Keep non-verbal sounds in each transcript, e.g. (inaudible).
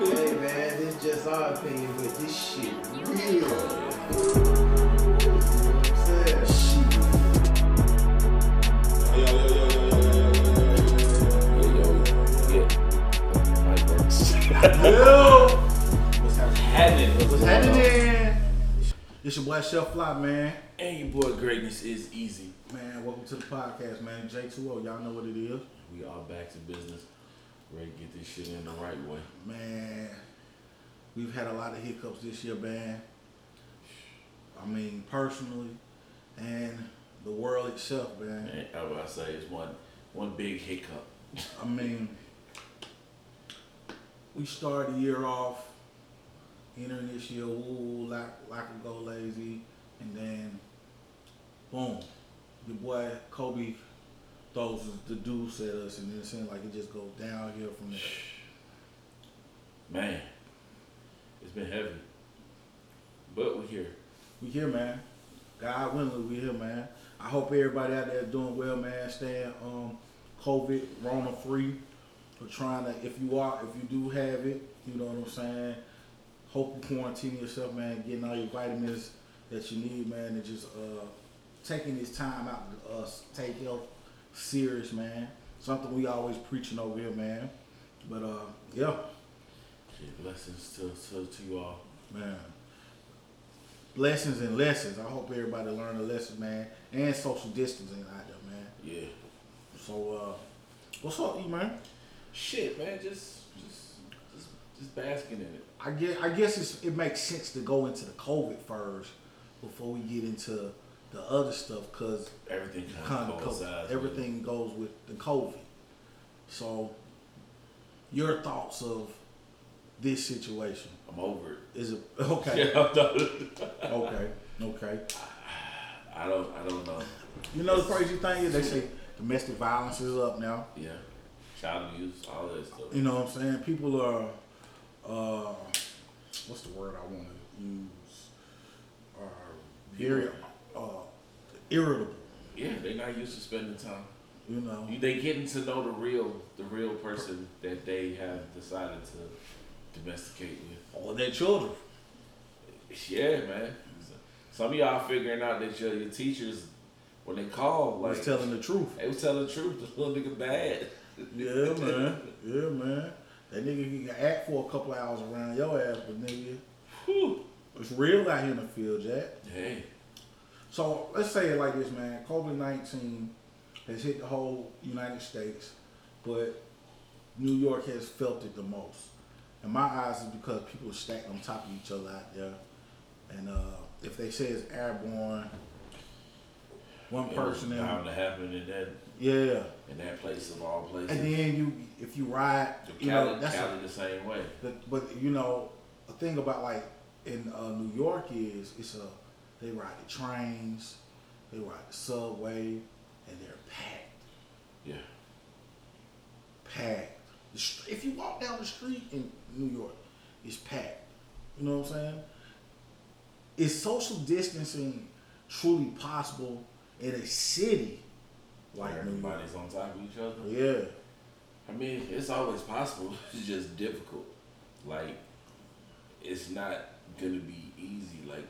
Hey man, this just our opinion, but this shit real. What's happening? What's happening? It's your boy Chef Fly, man. And your boy Greatness is Easy. Man, welcome to the podcast, man. J2O, y'all know what it is. We are back to business. Ready to get this shit in the right way. Man, we've had a lot of hiccups this year, man. I mean, personally, and the world itself, man. And I to say it's one one big hiccup. I mean, we started the year off entering this year, ooh, like like a go lazy, and then boom, your boy Kobe throws the deuce at us, and then it seems like it just goes downhill from there. (sighs) Man, it's been heavy. But we're here. We here, man. God willing, we here, man. I hope everybody out there doing well, man. Staying um COVID, Rona free. We're trying to, if you are, if you do have it, you know what I'm saying. Hope you quarantine yourself, man. Getting all your vitamins that you need, man, and just uh taking this time out to uh, take health serious, man. Something we always preaching over here, man. But uh, yeah, Shit, blessings to, to, to you all. Man. Lessons and lessons. I hope everybody learn the lessons, man. And social distancing out there, man. Yeah. So, uh, what's up, you man? Shit, man, just just just just basking in it. I guess, I guess it's, it makes sense to go into the COVID first before we get into the other stuff because Everything kind of with everything goes with the COVID. So, your thoughts of this situation? I'm over it. Is it (laughs) okay? Yeah. (laughs) Okay, okay. I don't I don't know. You know the crazy thing is they say domestic violence is up now. Yeah. Child abuse, all that stuff. You know what I'm saying? People are, uh, what's the word I want to use? Are very uh, irritable. Yeah, they're not used to spending time. You know, They getting to know the real, the real person that they have decided to domesticate with. or their children. Yeah, man. Some of y'all figuring out that your, your teachers, when they call, like was telling the truth. they was telling the truth. (laughs) The little nigga bad. Yeah, man. Yeah, man. That nigga can act for a couple hours around your ass, but nigga, Whew. it's real out here in the field, Jack. Hey, So let's say it like this, man. COVID nineteen has hit the whole United States, but New York has felt it the most. In my eyes, is because people are stacked on top of each other out there, and uh, if they say it's airborne, one it person in, bound to happen in that yeah, in that place of all places. and then you if you ride, The you Cali, know that's a- the same way. But, but you know, the thing about like in uh, New York is it's a they ride the trains, they ride the subway, and they're packed, Yeah. packed. If you walk down the street in New York, it's packed. You know what I'm saying? Is social distancing truly possible in a city like Where New York? everybody's on top of each other. Yeah, I mean, it's always possible. (laughs) It's just difficult. Like, it's not gonna be easy. Like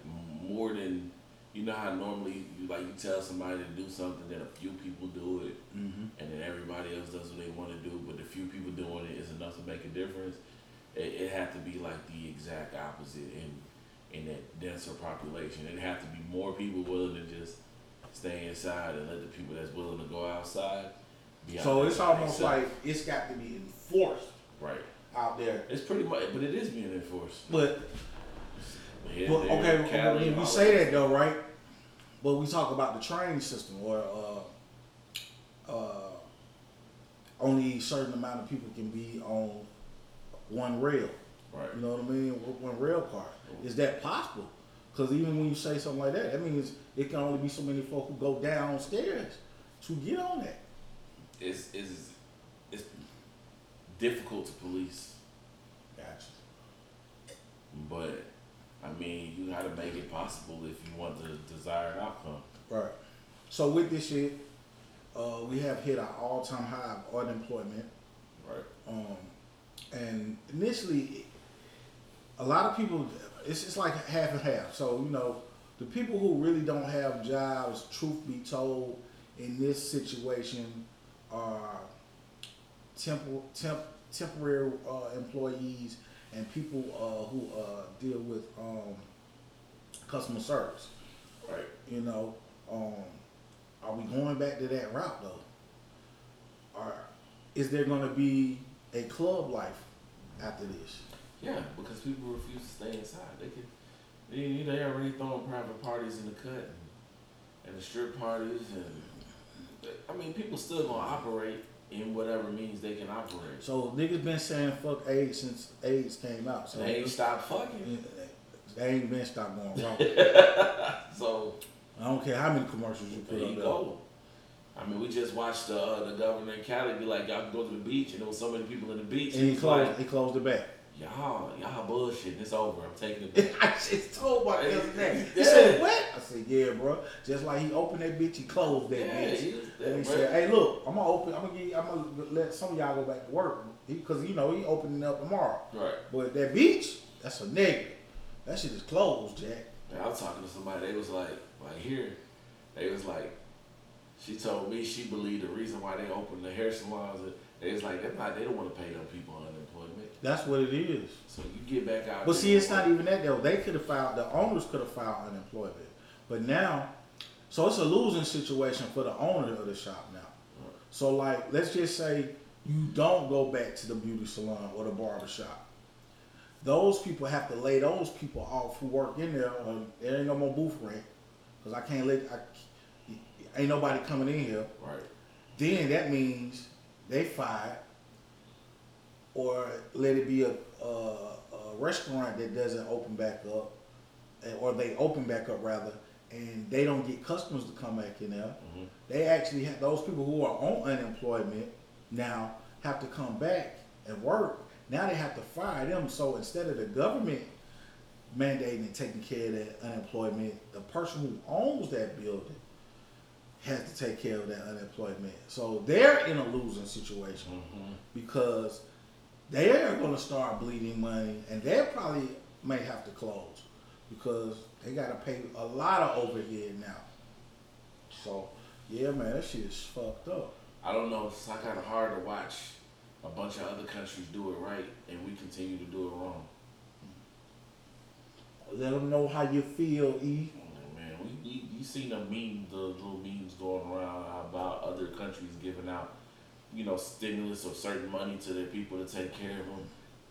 more than you know how normally you like you tell somebody to do something, that a few people do it, mm-hmm. and then everybody else does what they want to do. But the few people doing it is enough to make a difference. It, it had to be like the exact opposite in in that denser population. It had to be more people willing to just stay inside and let the people that's willing to go outside. Be So it's almost like it's got to be enforced right. out there. It's pretty much, but it is being enforced. But Here, But there, okay, Cali, we say that though, right? But we talk about the train system, or uh, uh, only a certain amount of people can be on one rail. Right. You know what I mean? One rail car. Is that possible? Because even when you say something like that, that means it can only be so many folk who go downstairs to get on that. It's, it's, it's difficult to police, Gotcha. but I mean, you got to make it possible if you want the desired outcome. Right. So with this shit, uh, we have hit our all-time high of unemployment. Right. Um, and initially, a lot of people it's it's like half and half. So you know, the people who really don't have jobs, truth be told, in this situation, are temp- temp- temporary uh, employees and people uh, who uh, deal with um, customer service. Right. You know, um, are we going back to that route though? Or is there going to be a club life after this? Yeah, because people refuse to stay inside. They can, they, they already throwing private parties in the cut and, and the strip parties, and I mean, people still gonna operate in whatever means they can operate. So niggas been saying fuck AIDS since AIDS came out. So they ain't stop fucking. They ain't been stopped going wrong. (laughs) So I don't care how many commercials you there put you up there. go. I mean, we just watched the uh, the governor in Cali be like, y'all can go to the beach, and there was so many people in the beach. And he closed. like, he closed it back. Y'all, y'all bullshit. It's over. I'm taking it (laughs) back. I just told my cousin that. He Yeah. said, "What?" I said, "Yeah, bro. Just like he opened that bitch, he closed that yeah, bitch." he And he bro. said, "Hey, look, I'm gonna open. I'm gonna give. I'm gonna let some of y'all go back to work because you know he opening up tomorrow. Right. But that beach, that's a negative. That shit is closed, Jack. And I was talking to somebody. They was like, like here, they was like, she told me she believed the reason why they opened the hair salons. is like, they're not. They don't want to pay them people unemployment. That's what it is. So you get back out. But see, it's not even that though. They could have filed. The owners could have filed unemployment. But now, so it's a losing situation for the owner of the shop now. So like, let's just say you don't go back to the beauty salon or the barber shop. Those people have to lay those people off who work in there. Or there ain't no more booth rent because I can't let. I, ain't nobody coming in here. Right. Then that means they fired, or let it be a, a, a restaurant that doesn't open back up, or they open back up rather, and they don't get customers to come back in there. Mhm. They actually have those people who are on unemployment now have to come back and work. Now they have to fire them. So instead of the government mandating and taking care of that unemployment, the person who owns that building has to take care of that unemployment. So they're in a losing situation Mhm. because they are going to start bleeding money and they probably may have to close because they got to pay a lot of overhead now. So, yeah, man, that shit is fucked up. I don't know. It's kind of hard to watch a bunch of other countries do it right, and we continue to do it wrong. Let them know how you feel, E. We you seen the meme, the little memes going around about other countries giving out, you know, stimulus or certain money to their people to take care of them.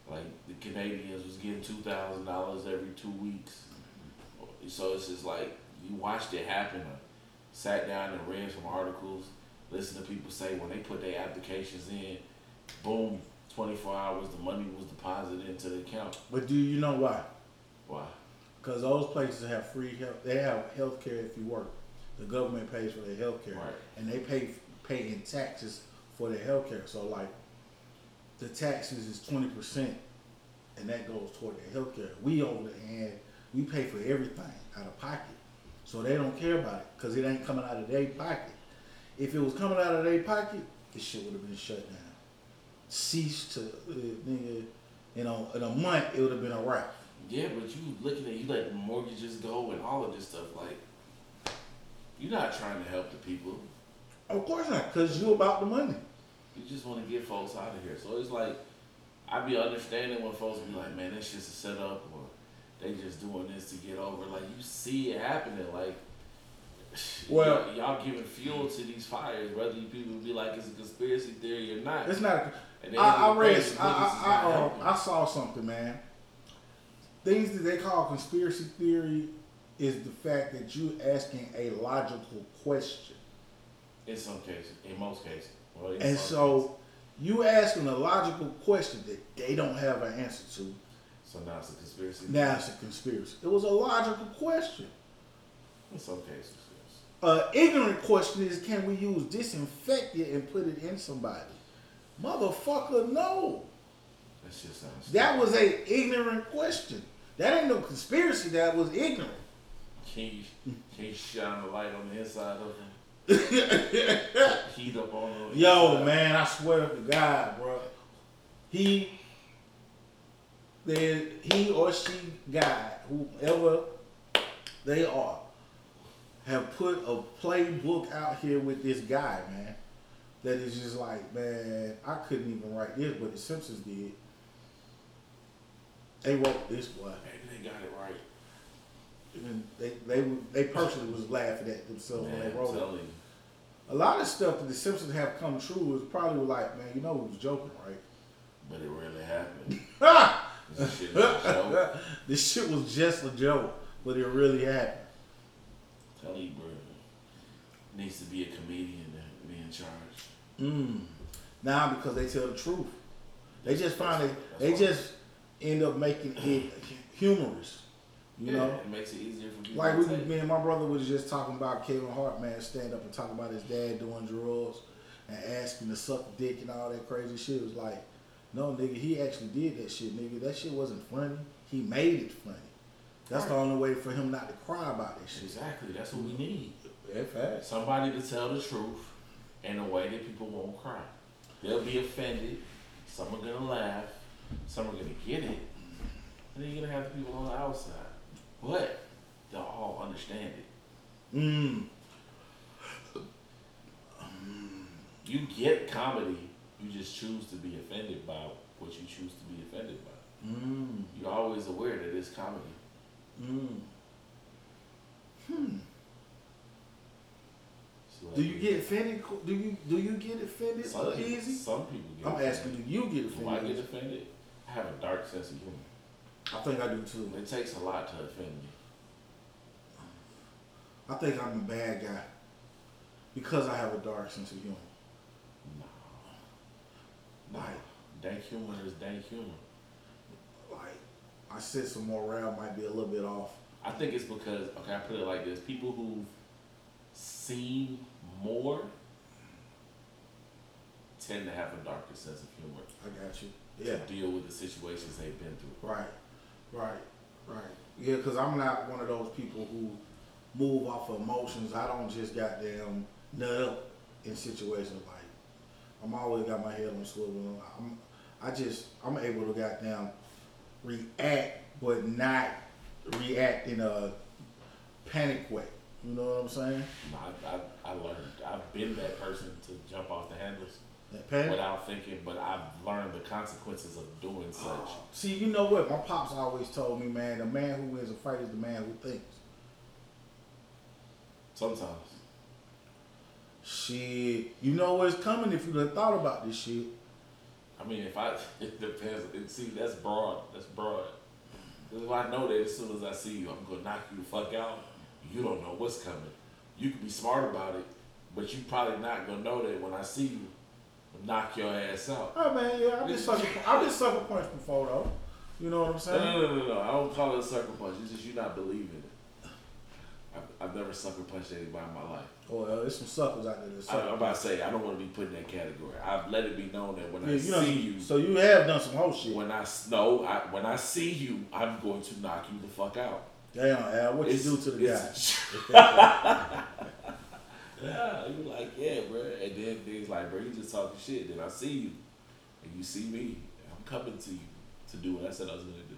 Like the Canadians was getting two thousand dollars every two weeks. So it's just like you watched it happen. I sat down and read some articles, listened to people say when they put their applications in, boom, twenty four hours the money was deposited into the account. But do you know why? Why? Because those places have free health. They have health care if you work. The government pays for their health care. Right. And they pay pay in taxes for their health care. So like the taxes is twenty percent and that goes toward their health care. We over the hand, we pay for everything out of pocket. So they don't care about it because it ain't coming out of their pocket. If it was coming out of their pocket, this shit would have been shut down. Ceased to, uh, nigga, you know, in a month it would have been a wrap. Yeah, but you looking at you let mortgages go and all of this stuff. Like, you're not trying to help the people. Of course not, because you about the money. You just want to get folks out of here. So it's like, I be understanding when folks be like, man, that's just a setup, or they just doing this to get over. Like, you see it happening. Like, (sighs) Well- y'all, y'all giving fuel to these fires, whether you people be like it's a conspiracy theory or not. It's not. I, I end of the read. I, I, I, uh. I saw something, man. Things that they call conspiracy theory is the fact that you asking a logical question, in some cases, in most cases. Well, in and so you asking a logical question that they don't have an answer to. so now it's a conspiracy. Now it's a conspiracy. It was a logical question. in some cases, yes. An ignorant question is, can we use disinfectant and put it in somebody? Motherfucker, no. That. That was a ignorant question. That ain't no conspiracy. That was ignorant. Can you, can you shine the light on the inside of him? (laughs) Heat up on them. Yo, inside? man, I swear to God, bro. He then he or she guy, whoever they are, have put a playbook out here with this guy, man. That is just like, man, I couldn't even write this, but the Simpsons did. They wrote this boy. Maybe they got it right. And they they they personally was laughing at themselves when Man, they I'm wrote it. A lot of stuff that the Simpsons have come true is probably like, man, you know, we was joking, right? But it really happened. (laughs) This shit is a joke. this shit was just a joke, but it really happened. Tell you, bro. Needs to be a comedian to be in charge. Mm. Now because they tell the truth, they just find it. They just end up making it humorous. You yeah, know, it makes it easier for people like to we, take. me and my brother was just talking about Kevin Hart, man, stand up and talk about his dad doing drugs and asking to suck dick and all that crazy shit. It was like, no, nigga, he actually did that shit, nigga. That shit wasn't funny. He made it funny. That's the only way for him not to cry about that shit. Exactly. That's what we mm-hmm. need. That fast. Somebody to tell the truth in a way that people won't cry. They'll be offended. Some are gonna laugh. Some are gonna get it. And then you're gonna have the people on the outside. But they'll all understand it. Mm. You get comedy. You just choose to be offended by what you choose to be offended by. Mm. You're always aware that it's comedy. Mm. Hmm. So Do you get offended? Do you do you get offended some people, easy? Some people get I'm offended. asking, do you get Do I offended? get offended? I have a dark sense of humor. I think I do too. It takes a lot to offend me. I think I'm a bad guy because I have a dark sense of humor. No. Like, Dank humor is dank humor. like I said some morale might be a little bit off. I think it's because okay, I put it like this: people who've seen more tend to have a darker sense of humor I got you. Yeah. to deal with the situations they've been through. Right. Right. Right. Yeah, because I'm not one of those people who move off of emotions. I don't just goddamn nut up in situations like I'm always got my head on swivel. I'm I just I'm able to goddamn react but not react in a panic way. You know what I'm saying? I, I, I learned. I've been that person to jump off the handles. Without thinking, but I've learned the consequences of doing such. See, you know what? My pops always told me, man, the man who wins a fight is the man who thinks. Sometimes. Shit, you know what's coming if you done thought about this shit. I mean, if I, (laughs) it depends. It, see, that's broad. That's broad. 'Cause if I know that as soon as I see you, I'm gonna knock you the fuck out. You don't know what's coming. You can be smart about it, but you probably not gonna know that when I see you, knock your ass out. Oh man, yeah, I've been sucker, I've been sucker punched before though. You know what I'm saying? no, no, no, no. I don't call it a sucker punch. It's just you not believing it. I've, I've never sucker punched anybody in my life. Oh, well, there's some suckers out there that I, I'm about to say I don't want to be put in that category. I've let it be known that when Yeah, I you know, see you, so you have done some whole shit. when I no, I, when I see you, I'm going to knock you the fuck out. Damn, Al, what you do to the guy? (laughs) (laughs) yeah, you like yeah, bro. And then things like, bro, you just talking shit. Then I see you, and you see me. I'm coming to you to do what I said I was gonna do.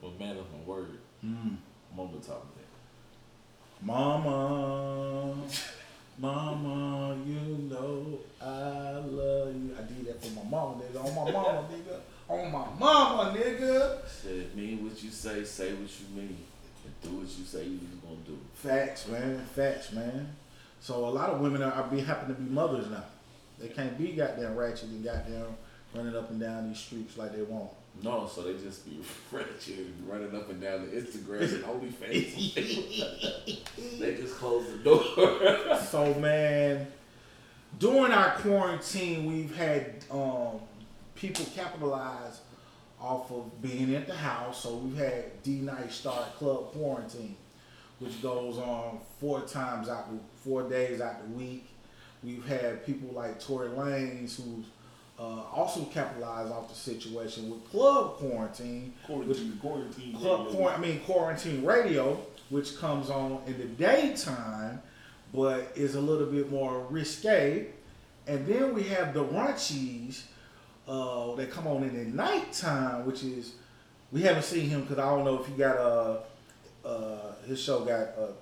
Well, man of my word. Mm. The top of that. Mama, mama, you know I love you. I did that for my mama, nigga. On my mama, (laughs) nigga. On my mama, nigga. Said mean what you say, say what you mean, and do what you say you was gonna do. Facts, man. Facts, man. So a lot of women are, are be happen to be mothers now. They can't be goddamn ratchet and goddamn running up and down these streets like they want. No, so they just be (laughs) ratchet and running up and down the Instagram and OnlyFans. (laughs) they just close the door. So man, during our quarantine, we've had um, people capitalize off of being at the house. So we've had D-Nice Start Club Quarantine, which goes on four times out, four days out the week. We've had people like Tory Lanez who's uh, also capitalized off the situation with Club Quarantine, quarantine, quarantine. Club Quar- I mean quarantine radio, which comes on in the daytime, but is a little bit more risque. And then we have the Runchies uh, that come on in the nighttime, which is we haven't seen him because I don't know if he got uh uh his show got uh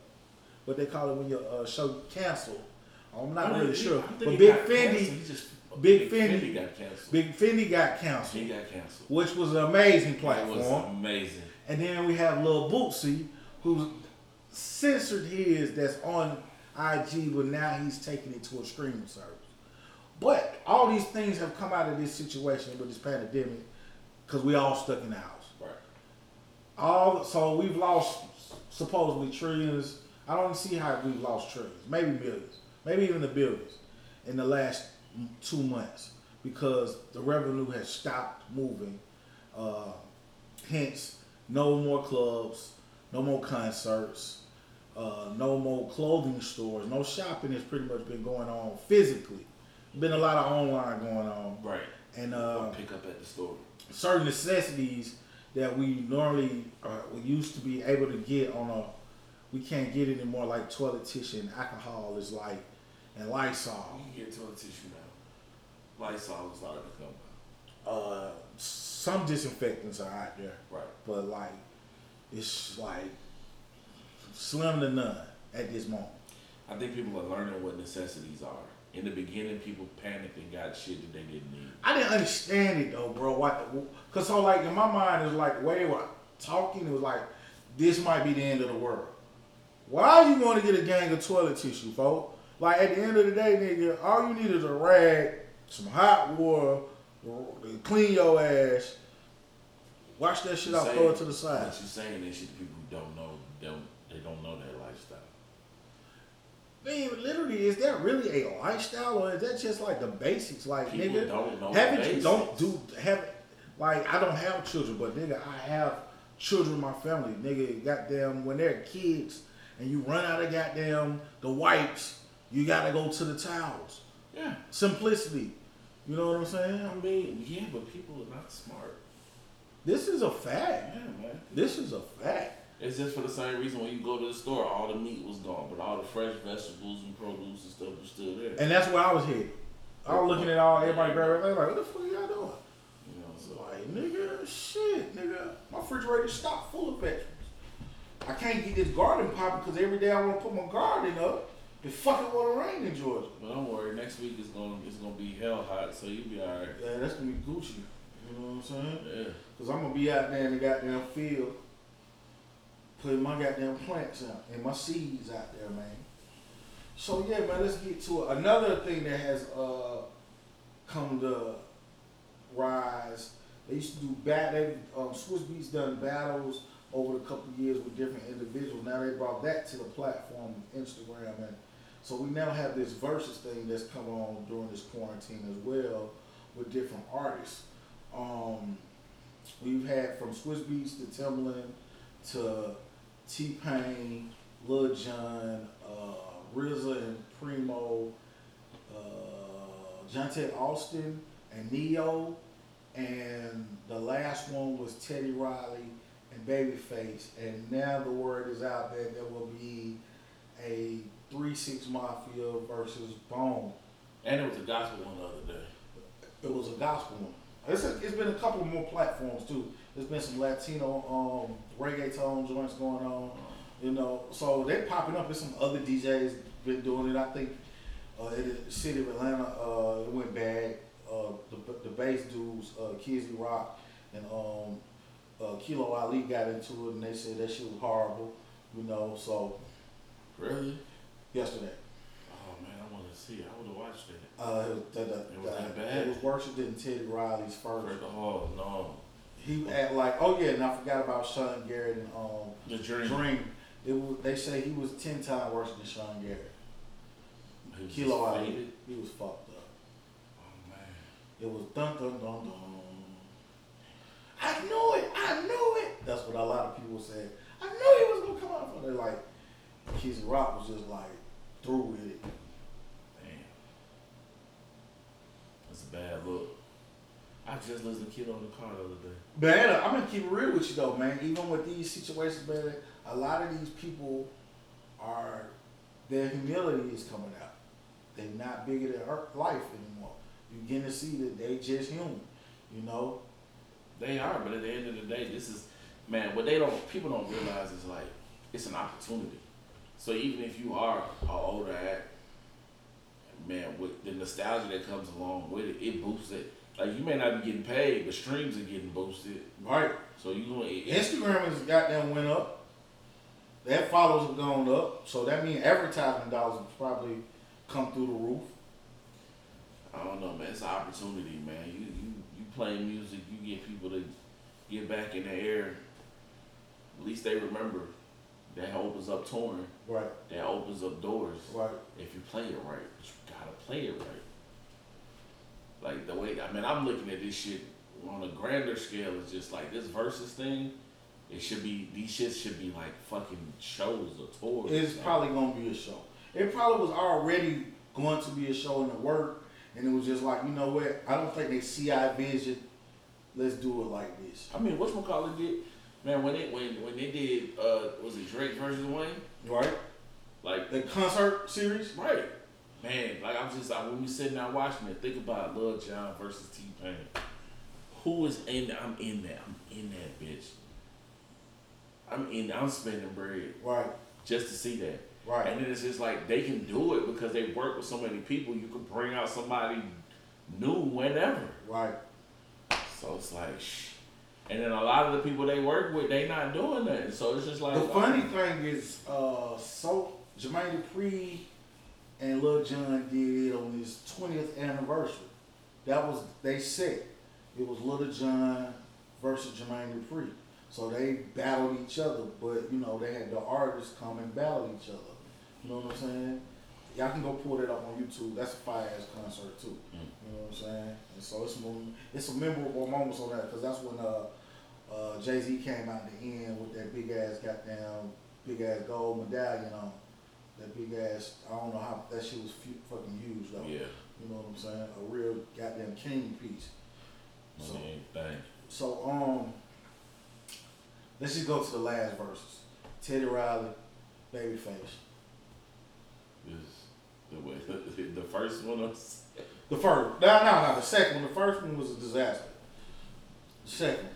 what they call it when your uh, show canceled. I'm not really think- sure, but Big Fendi, just, Big Fendi- got canceled. Big Fendi got canceled, he got canceled. which was an amazing platform. was amazing. And then we have Lil Bootsy, who censored his that's on IG, but now he's taking it to a streaming service. But all these things have come out of this situation with this pandemic because we all stuck in the house. Right. All so we've lost supposedly trillions. I don't see how we've lost trillions, maybe millions, maybe even the billions in the last two months because the revenue has stopped moving. Uh, hence, no more clubs, no more concerts, uh, no more clothing stores, no shopping has pretty much been going on physically. Been a lot of online going on, Right. and uh, Pick up at the store. certain necessities that we normally uh, we used to be able to get on a we can't get anymore like toilet tissue and alcohol is like and Lysol. You can get toilet tissue now. Lysol is starting to come. Uh, some disinfectants are out there, Right. but like it's like slim to none at this moment. I think people are learning what necessities are. In the beginning, people panicked and got shit that they didn't need. I didn't understand it though, bro. What? Cause so like in my mind, it was like the way they were talking. It was like this might be the end of the world. Why you want to get a gang of toilet tissue, folks? Like at the end of the day, nigga, all you need is a rag, some hot water, clean your ass. Wash that shit out, throw it to the side. What you saying is shit to people who don't know don't they don't know that lifestyle. Man, literally, is that really a lifestyle or is that just like the basics? Like, People nigga, don't know haven't you don't do have like I don't have children, but nigga, I have children in my family. Nigga, goddamn, when they're kids and you run out of goddamn the wipes, you gotta go to the towels. Yeah. Simplicity. You know what I'm saying? I mean, yeah, but people are not smart. This is a fact. Yeah, man. This is a fact. It's just for the same reason when you go to the store, all the meat was gone, but all the fresh vegetables and produce and stuff was still there. And that's where I was headed. I was looking at all everybody grabbing. Like, what the fuck y'all doing? You know, so Like, nigga, shit, nigga. My refrigerator stocked full of vegetables. I can't get this garden popping because every day I want to put my garden up. It fucking to rain in Georgia. But don't worry, next week is gonna it's gonna be hell hot, so you'll be alright. Yeah, that's gonna be Gucci. You know what I'm saying? Yeah. Because I'm gonna be out there in the goddamn field, putting my goddamn plants out and my seeds out there, man. So yeah, man, let's get to it. Another thing that has uh come to rise. They used to do bat. They um, Swizz Beatz done battles over the couple years with different individuals. Now they brought that to the platform of Instagram, and so we now have this versus thing that's come on during this quarantine as well with different artists. Um, we've had from Swizz Beatz to Timbaland to T Pain, Lil Jon, uh, RZA and Primo, uh, Johntá Austin and Ne-Yo, and the last one was Teddy Riley and Babyface. And now the word is out that there will be a Three Six Mafia versus Bone. And it was a gospel one the other day. It was a gospel one. It's, a, it's been a couple more platforms too. There's been some Latino um, reggaeton joints going on, you know. So they're popping up. There's some other DJs been doing it. I think uh, in the city of Atlanta, uh, it went bad. Uh, the the bass dudes, uh, Kizzy Rock and um, uh, Kilo Ali got into it, and they said that shit was horrible, you know. So Really? yesterday, Oh man, I wanna see. I would have watched it. uh, it was, the, the, It was that bad? It was worse than Teddy Riley's first. The Hall, no. He act like, oh yeah, and I forgot about Sean Garrett and um, The dream. Dream. It was, they say he was ten times worse than Sean Garrett. He Kilo Ali, he was fucked up. Oh man. It was dun dun dun dun. I knew it. I knew it. That's what a lot of people said. I knew he was gonna come out it. Like Kizzy Rock was just like through with it. Damn. That's a bad look. I just listened to Kid on the car the other day. Uh, I'm gonna keep it real with you though, man. Even with these situations, man, a lot of these people are their humility is coming out. They're not bigger than life anymore. You're getting to see that they just human. You know, They are, but at the end of the day, this is man. What they don't people don't realize is like it's an opportunity. So even if you are an older act, man, with the nostalgia that comes along with it, it boosts it. Like you may not be getting paid, but streams are getting boosted. Right. So you going Instagram has goddamn went up. That follows have gone up. So that means advertising dollars have probably come through the roof. I don't know, man. It's an opportunity, man. You you you play music, get people to get back in the air. At least they remember. That opens up touring. Right. That opens up doors. Right. If you play it right, but you gotta play it right. Like the way I mean, I'm looking at this shit on a grander scale. It's just like this versus thing. It should be these shits should be like fucking shows or tours. It's man. probably gonna be a show. It probably was already going to be a show in the work, and it was just like, you know what? I don't think they see our vision. Let's do it like this. I mean, what's McCall did? Man, when it when when they did uh was it Drake versus Wayne? Right. Like The concert series. Right. Man, like I'm just like when we sitting there watching it, think about Lil Jon versus T Pain. Who is in I'm in that. I'm in that bitch. I'm in I'm spending bread Right. just to see that. Right. And then it's just like they can do it because they work with so many people. You could bring out somebody new whenever. Right. So it's like shh. And then a lot of the people they work with, they not doing that. So it's just like The funny thing is, uh, so Jermaine Dupri and Lil Jon did it on his twentieth anniversary. That was they said it was Lil Jon versus Jermaine Dupri. So they battled each other, but you know they had the artists come and battle each other. You know what I'm saying? Y'all can go pull that up on YouTube. That's a fire ass concert too. Mm. You know what I'm saying? And so it's it's a memorable moments on that because that's when uh, uh, Jay Z came out at the end with that big ass goddamn big ass gold medallion on. That big ass I don't know how that shit was fu- fucking huge though. Yeah. You know what I'm saying? A real goddamn king piece. So so um, let's just go to the last verses. Teddy Riley, Babyface. This the (laughs) the first one was The first, no, no, no. The second one. The first one was a disaster. The second.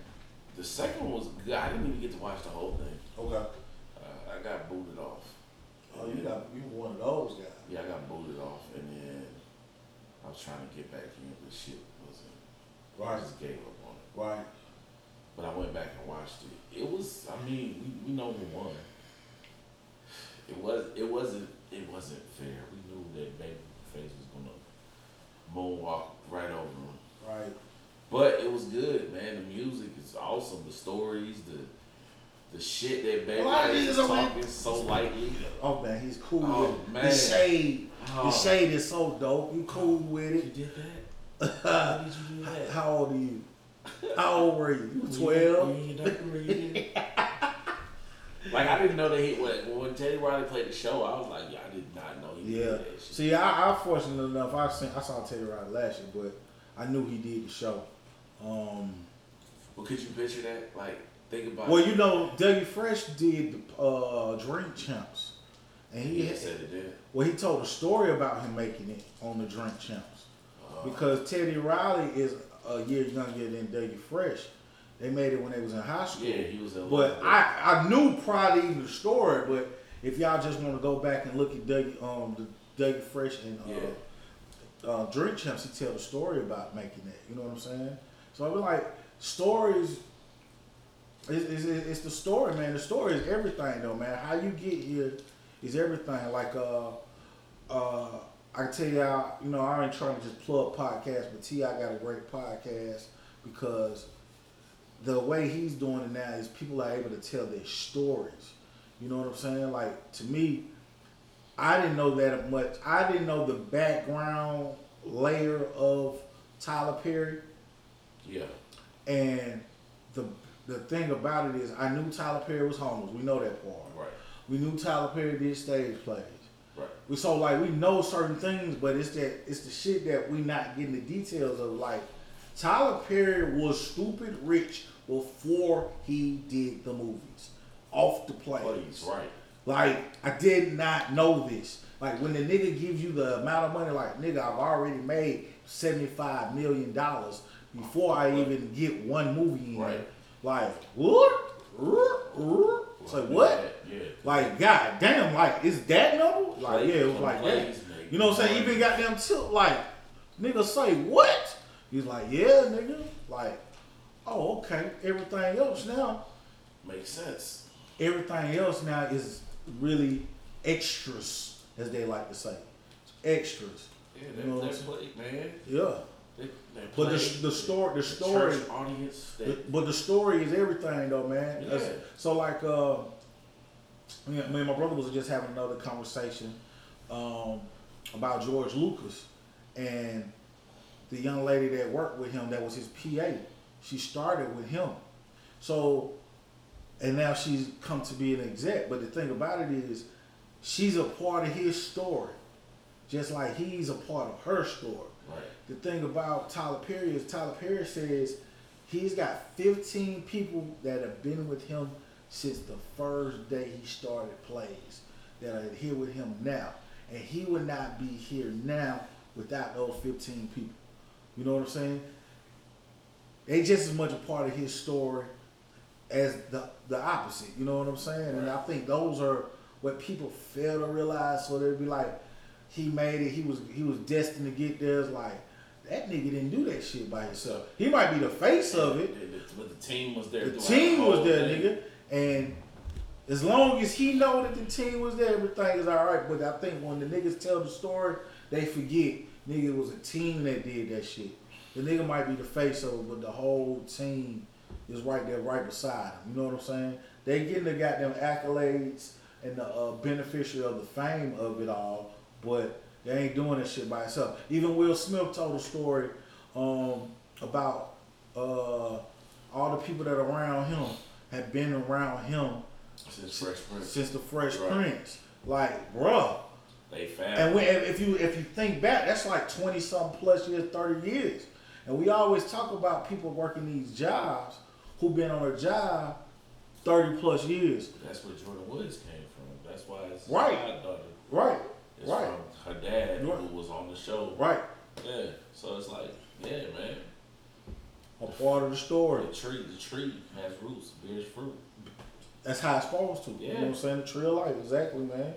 the second one was good. I didn't even get to watch the whole thing. Okay. Uh, I got booted off. Oh, you got you were one of those guys. Yeah, I got booted off, and then I was trying to get back in, but shit wasn't. I just gave up on it. Right. But I went back and watched it. It was. I mean, we, we know who won. It was. It wasn't. It wasn't fair. We that Babyface was gonna moonwalk right over him. Right. But it was good, man. The music is awesome. The stories, the the shit that A lot of Babyface is like- talking so lightly. Oh man, he's cool Oh, with it. man. His shade. Oh. His shade is so dope. You cool with You it. did that? (laughs) How did you do that? How old are you? How old were you? You Were you- twelve. (laughs) were you in your diaper? You did? Like I didn't know that he when when Teddy Riley played the show, I was like, yeah, I did not know he Yeah. did that shit. See, I, I fortunate enough, I seen, I saw Teddy Riley last year, but I knew he did the show. Um, Well, could you picture that? Like, think about. well, you know, Dougie Fresh did the uh, Drink Champs, and he said it did. well, he told a story about him making it on the Drink Champs Uh, because Teddy Riley is a year younger than Dougie Fresh. They made it when they was in high school. yeah, he was. in But. I, I knew probably even the story, but if y'all just want to go back and look at Dougie, um, the Dougie Fresh and uh, Yeah. uh, Drink Champs, he tell the story about making that. You know what I'm saying? So I was like, stories. It's, it's, it's the story, man. The story is everything, though, man. How you get here is everything. Like, uh, uh, I tell y'all, you know, I ain't trying to just plug podcasts, but T.I. got a great podcast because the way he's doing it now is people are able to tell their stories. You know what I'm saying? Like to me, I didn't know that much. I didn't know the background layer of Tyler Perry, yeah, and the the thing about it is, I knew Tyler Perry was homeless. We know that part. right, We knew Tyler Perry did stage plays. right. We so like we know certain things, but it's that it's the shit that we not getting the details of. Like Tyler Perry was stupid rich before he did the movies, off the plays. Please, right. Like I did not know this. Like when the nigga gives you the amount of money, like nigga, I've already made seventy five million dollars before I even get one movie in. Right. Like what? It's like what? Yeah. Like god damn, like is that number? Like yeah, it was like that. You know what I'm saying? Even got them tilt like nigga say what? He's like yeah, nigga. Like oh okay. Everything else now, Makes sense. everything else now is really extras, as they like to say. Extras. Yeah, You know what they play, man. Yeah. They, they But the, the story, the the story, church audience. They, the- but the story is everything though, man. Yeah. So like, uh, me and my brother was just having another conversation um, about George Lucas and the young lady that worked with him that was his PA. She started with him, so and now she's come to be an exec. But the thing about it is, she's a part of his story, just like he's a part of her story. right. The thing about Tyler Perry is Tyler Perry says he's got 15 people that have been with him since the first day he started plays that are here with him now. And he would not be here now without those 15 people. You know what I'm saying? They just as much a part of his story as the the opposite. You know what I'm saying? And I think those are what people fail to realize. So they'd be like, he made it. He was he was destined to get there. It's like that nigga didn't do that shit by himself. He might be the face of it. But the team was there. The team was there, thing. nigga, and as long as he know that the team was there, everything is all right. But I think when the niggas tell the story, they forget nigga it was a team that did that shit. The nigga might be the face of it, but the whole team is right there, right beside him. You know what I'm saying? They getting the goddamn accolades and the uh, beneficiary of the fame of it all, but they ain't doing that shit by itself. Even Will Smith told a story um, about uh, all the people that are around him have been around him Since Fresh Prince, since the Fresh Right. Prince. Like, bruh. they found. And when, if you if you think back, that's like twenty something plus years, thirty years. And we always talk about people working these jobs who've been on a job thirty plus years. That's where Jordyn Woods came from. That's why it's Right. Right. It's Right. from her dad Right. who was on the show. Right. Yeah. So it's like, yeah, man. A part of the story. The tree, the tree has roots, bears fruit. That's how it's supposed to. You know Yeah. what I'm saying? The tree of life, exactly, man.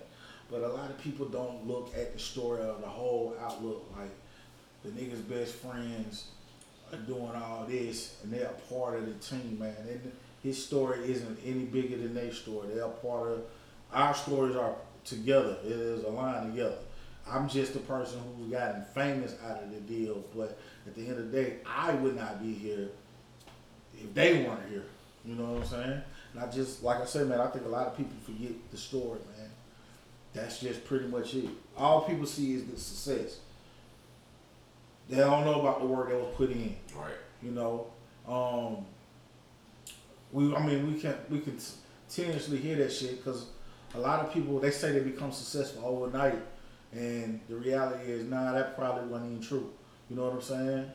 But a lot of people don't look at the story of the whole outlook. Like the niggas' best friends doing all this, and they're a part of the team, man. And his story isn't any bigger than their story. They're a part of our stories are together. It is aligned together. I'm just the person who's gotten famous out of the deal, but at the end of the day, I would not be here if they weren't here. You know what I'm saying? And I just, like I said, man, I think a lot of people forget the story, man. That's just pretty much it. All people see is the success. They don't know about the work that was put in. Right. You know, um, we. I mean, we can we can continuously hear that shit because a lot of people they say they become successful overnight, and the reality is, nah, that probably wasn't even true. You know what I'm saying?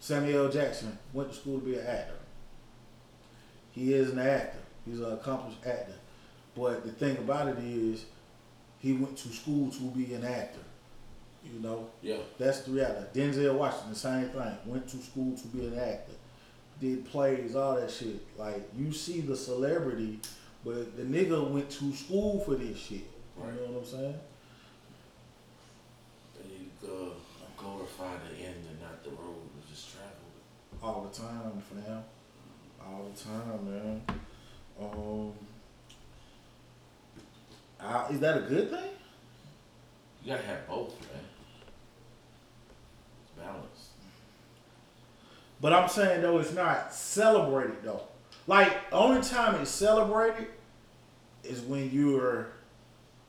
Samuel L. Jackson went to school to be an actor. He is an actor. He's an accomplished actor. But the thing about it is, he went to school to be an actor. You know, Yeah. that's the reality. Denzel Washington, the same thing. Went to school to be an actor. Did plays, all that shit. Like you see the celebrity, but the nigga went to school for this shit. You know what I'm saying? They uh, glorify the end and not the road. Just travel. All the time, fam. All the time, man. Um, I, is that a good thing? You gotta have both, man. It's balanced. But I'm saying though, it's not celebrated though. Like the only time it's celebrated is when you're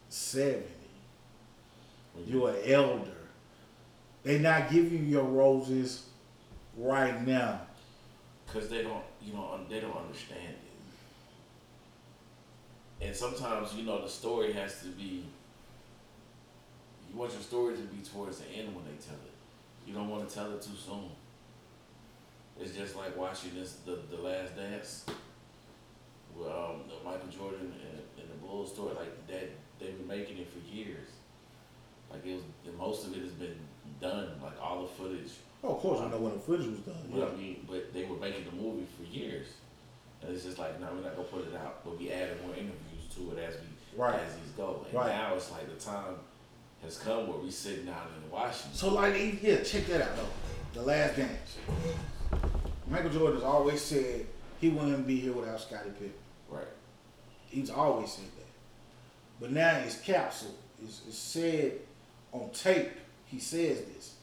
seventy. When you- You're an elder. They not giving you your roses right now. Cause they don't, you know, they don't understand it. And sometimes, you know, the story has to be. You want your story to be towards the end when they tell it. You don't want to tell it too soon. It's just like watching this, the the Last Dance. With, um, the Michael Jordan and, and the Bulls story, like that, they've been making it for years. Like it was, most of it has been done. Like all the footage. Oh, of course, I know when the footage was done. But Yeah. I mean, but they were making the movie for years, and it's just like, no, we're not gonna put it out, but we added more interviews to it as we Right. as these go. And Right. now it's like the time has come where we sitting down in Washington. So like, yeah, check that out though. The Last Dance. Michael Jordan has always said he wouldn't be here without Scottie Pippen. right. He's always said that. But now it's capsule. It's, it's said on tape. He says this.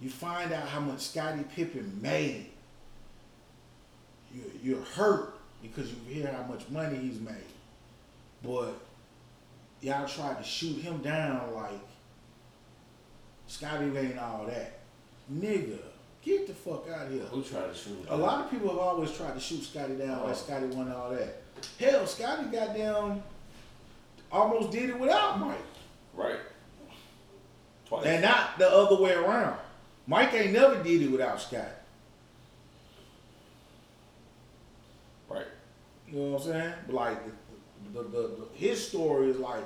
You find out how much Scottie Pippen made. You, you're hurt because you hear how much money he's made. But y'all tried to shoot him down like Scottie ain't all that. Nigga, get the fuck out of here. Who tried to shoot him? A lot of people have always tried to shoot Scotty down Oh. like Scotty won all that. Hell, Scotty got down, almost did it without Mike. right. Twice. And not the other way around. Mike ain't never did it without Scotty. right. You know what I'm saying? Like the, the, the, the his story is like,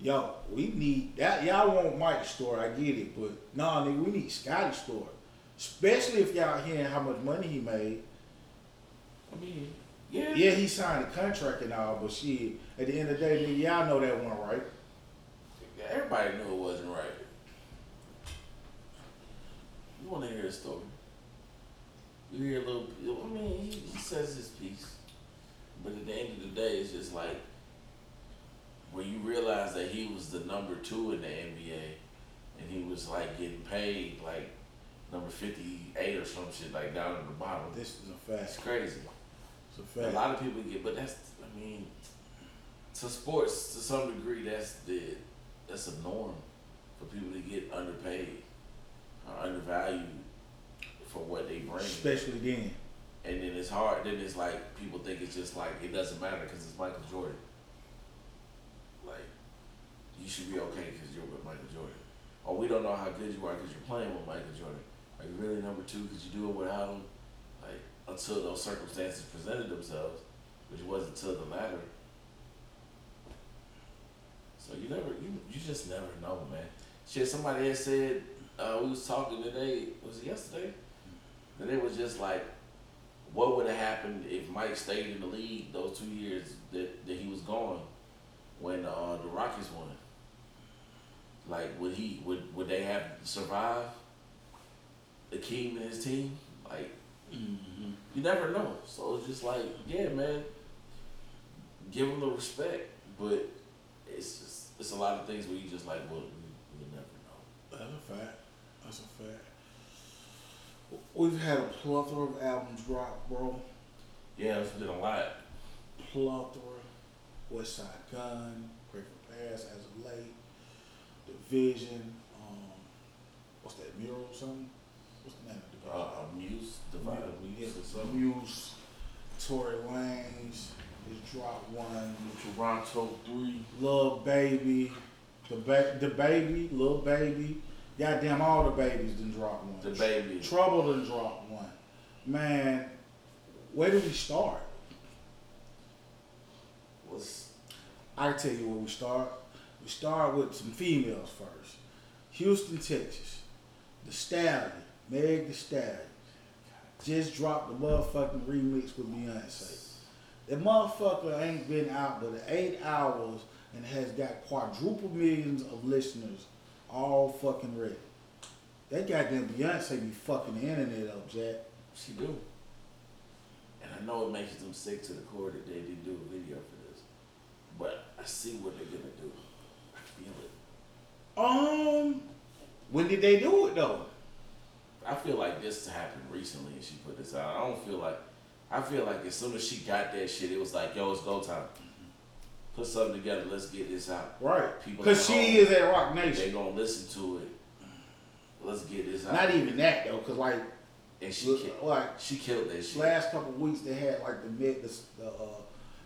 yo, we need that y'all want Mike's story, I get it, but nah nigga, we need Scotty's story. Especially if y'all hearing how much money he made. I mean, yeah. Yeah, he signed a contract and all, but shit, at the end of the day, nigga, y'all know that one, right? Everybody knew it wasn't right. You want to hear a story? You hear a little. I mean, he, he says his piece, but at the end of the day, it's just like when you realize that he was the number two in the NBA, and he was like getting paid like number fifty eight or some shit like down at the bottom. This is a fact. crazy. It's a A lot of people get, but that's, I mean, to sports to some degree, that's the that's a norm for people to get underpaid or undervalued for what they bring. Especially then. And then it's hard. Then it's like people think it's just like it doesn't matter because it's Michael Jordan. Like you should be okay because you're with Michael Jordan. Or we don't know how good you are because you're playing with Michael Jordan. Are you really number two because you do it without him? Like until those circumstances presented themselves, which wasn't until the latter. So you never, you you just never know, man. Shit, somebody had said uh, we was talking today. Was it yesterday? And it was just like, what would have happened if Mike stayed in the league those two years that, that he was gone when uh, the Rockets won? Like, would he would would they have survived? the King and his team, like, you never know. So it's just like, yeah, man, give him the respect, but it's just it's a lot of things where you just like, well, we, we never know. That's a fact. That's a fact. We've had a plethora of albums drop, bro. Yeah, it's been a lot. Plethora. West Side Gun, Grateful Pass as of late. Division. Um, what's that, Mural or something? What's the name of the Uh, uh, Muse, Divide Yeah, Muse or something. Muse. Tory Lanez. Just dropped one. Toronto three. Lil Baby, the ba- the baby, Lil Baby, goddamn all the babies didn't drop one. The baby. Trouble didn't drop one. Man, where do we start? Was I tell you where we start. We start with some females first. Houston, Texas. The Stallion, Meg the Stallion, just dropped the motherfucking remix with Beyonce. The motherfucker ain't been out but eight hours and has got quadruple millions of listeners all fucking ready. That goddamn Beyonce be fucking the internet up, Jack. she do? And I know it makes them sick to the core that they didn't do a video for this, but I see what they're gonna do. I feel it. Um, when did they do it though? I feel like this happened recently and she put this out. I don't feel like. I feel like as soon as she got that shit, it was like, yo, it's go time. Put something together. Let's get this out. Right. People Because she home, is at Roc Nation. They gonna listen to it. Let's get this out. Not even that though, because like, And she look, killed. like She killed that shit. last couple weeks they had like the mid, the, the uh,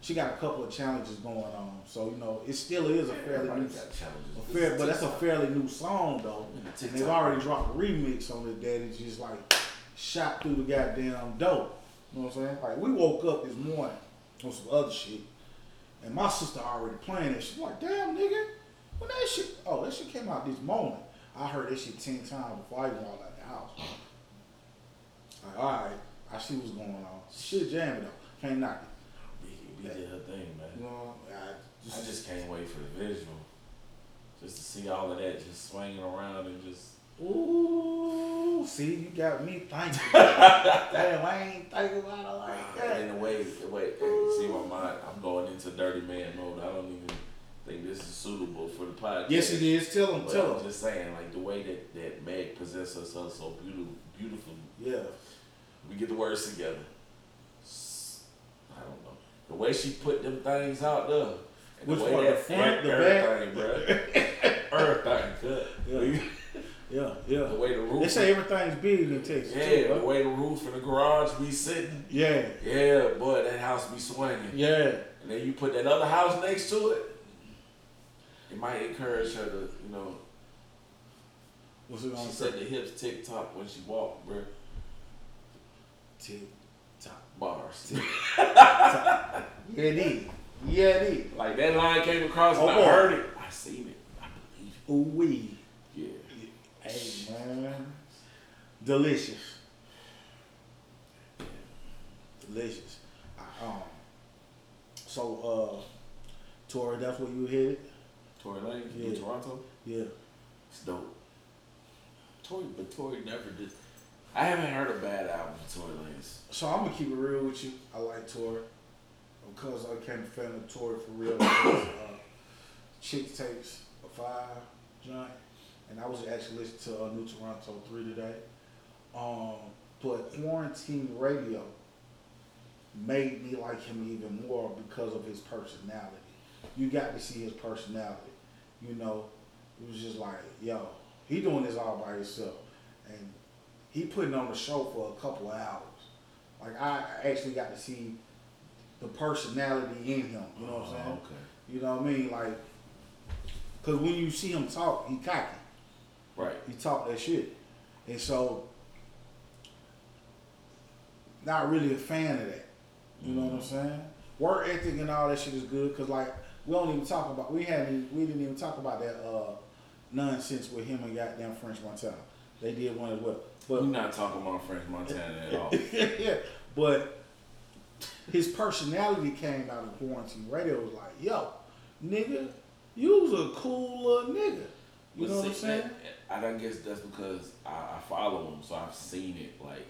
she got a couple of challenges going on. So you know, it still is a fairly Everybody new, a fair, but that's a fairly new song though. And they've already dropped a remix on it that is just like shot through the goddamn dope. You know what I'm saying? Like we woke up this morning on some other shit, and my sister already playing it. She's like, "Damn, nigga, when that shit? Oh, that shit came out this morning." I heard that shit ten times before I even walked out the house. Like, all right, I see what's going on. Shit jamming though, can't knock it. B, B did her thing, man. You know, I I just, just can't wait for the visual. Just to see all of that just swinging around and just. Ooh, see, you got me thinking. (laughs) Damn, I ain't thinking about it like that. in a way, wait, see my mind, I'm going into dirty man mode. I don't even think this is suitable for the podcast. Yes, it is. Tell But tell I'm him. just saying, like the way that, that Meg presents herself so beautiful, beautifully. Yeah. We get the words together. I don't know. The way she put them things out there. And Which the way one, that the front, the everything, bro. (laughs) everything, cut. Yeah. Yeah, yeah. The way the roof. They say everything's big in Texas. yeah, too, the way the roof in the garage be sitting. Yeah, Yeah, boy, that house be swinging. yeah. And then you put that other house next to it. It might encourage her to, you know. What's it She gonna said the hips tick tock when she walked, bro. Tick tock. Bars. (laughs) Yeah, it is. Yeah, it is. like that line came across and Oh, I boy. heard it. I seen it. I believe Ooh wee. Hey man, delicious. Delicious. I, um. So, uh, Tory, that's where you headed. Tory Lane Yeah. in Toronto. Yeah. It's dope. Tory, but Tory never did. I haven't heard a bad album from Tory Lanez. So I'm gonna keep it real with you. I like Tory because I became a fan of Tory for real. (coughs) uh, Chixtape a five joint, and I was actually listening to uh, New Toronto three today. Um, but quarantine radio made me like him even more because of his personality. You got to see his personality. You know, it was just like, yo, he doing this all by himself, and he putting on the show for a couple of hours. Like I actually got to see the personality in him. You know what I'm saying? Oh, Okay. You know what I mean? Like, cause when you see him talk, he cocky. Right. He talk that shit, and so not really a fan of that. You know what I'm saying? Work ethic and all that shit is good, cause like we don't even talk about we hadn't we didn't even talk about that uh nonsense with him and goddamn French Montana. They did one as well, but We're not talking about French Montana at all. (laughs) yeah, but his personality came out of quarantine radio. Was like, yo, nigga, you was a cool little nigga. You know what I'm saying? I guess that's because I, I follow him, so I've seen it. Like,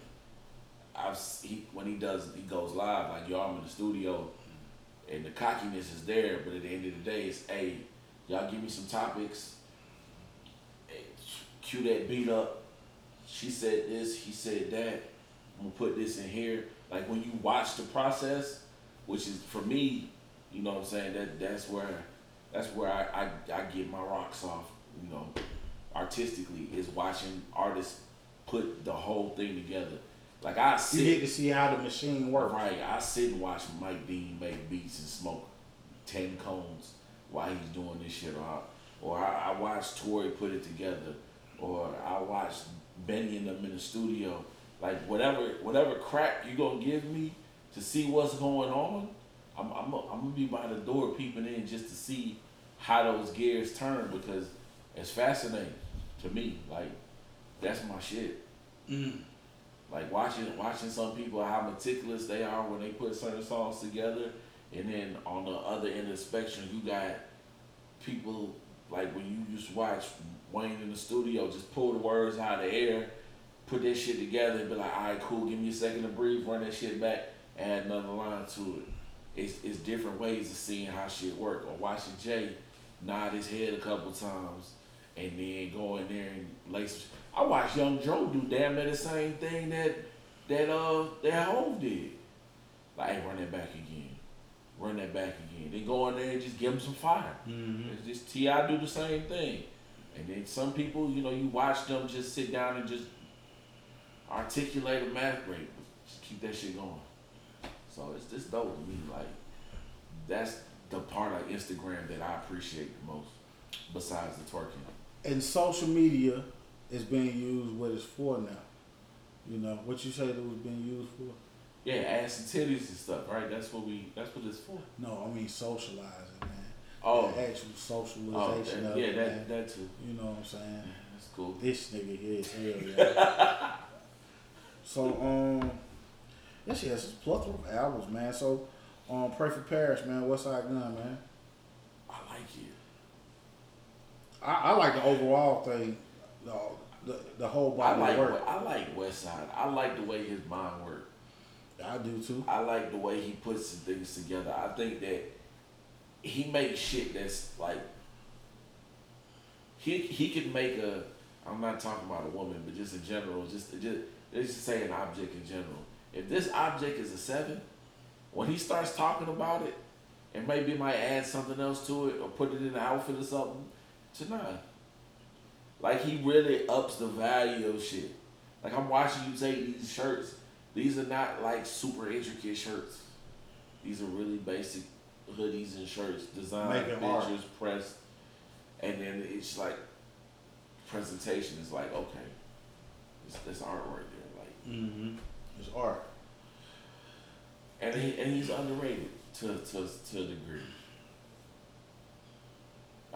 I've he, when he does, he goes live. Like, y'all, I'm in the studio, and the cockiness is there. But at the end of the day, it's hey, y'all give me some topics. Hey, cue that beat up. She said this. He said that. I'm gonna put this in here. Like when you watch the process, which is for me, you know what I'm saying. That that's where that's where I, I, I get my rocks off, you know, artistically, is watching artists put the whole thing together. Like I You get sit, to see how the machine works. right, I sit and watch Mike Dean make beats and smoke ten cones while he's doing this shit, or or I, I watch Tory put it together, or I watch Benny and them in the studio. Like whatever whatever crap you gonna give me to see what's going on, I'm I'm i I'm gonna be by the door peeping in just to see how those gears turn because it's fascinating to me. Like that's my shit. Mm. Like watching watching some people how meticulous they are when they put certain songs together, and then on the other end of the spectrum you got people like when you just watch Wayne in the studio just pull the words out of the air, put that shit together and be like, all right, cool, give me a second to breathe, run that shit back, add another line to it. It's, it's different ways of seeing how shit work. Or watching Jay nod his head a couple times and then go in there and some. I watched Young Joe do damn near the same thing that that uh that Hove did. Like, hey, run that back again, run that back again. Then go in there and just give him some fire. Mm-hmm. It's just T.I. do the same thing, and then some people, you know, you watch them just sit down and just articulate a math rate, just keep that shit going. So it's just dope to me. Like that's the part of Instagram that I appreciate the most, besides the twerking. And social media is being used what it's for now. You know what you said it was being used for? Yeah, ass and titties and stuff, right? That's what we. That's what it's for. No, I mean socializing, man. Oh, the actual oh, socialization that- of yeah, it, that man. that too. You know what I'm saying? That's cool. This nigga here is hell, yeah. (laughs) so, um, yeah, she has a plethora of albums, man. So, um, Pray for Paris, man. Westside Gunn, man. I like it. I, I like the overall thing, the, the, the whole I body like work. I like Westside. I like the way his mind works. I do too. I like the way he puts the things together. I think that he makes shit that's like he he could make a. I'm not talking about a woman, but just in general, just just let's just say an object in general. If this object is a seven, when he starts talking about it, and maybe might add something else to it or put it in an outfit or something, it's a nine. Like he really ups the value of shit. Like I'm watching you take these shirts. These are not like super intricate shirts. These are really basic hoodies and shirts, designed it hard. pressed, and then it's like presentation is like okay, it's, that's art right there. Like, Mm-hmm. It's art. and he, and he's underrated to to to a degree.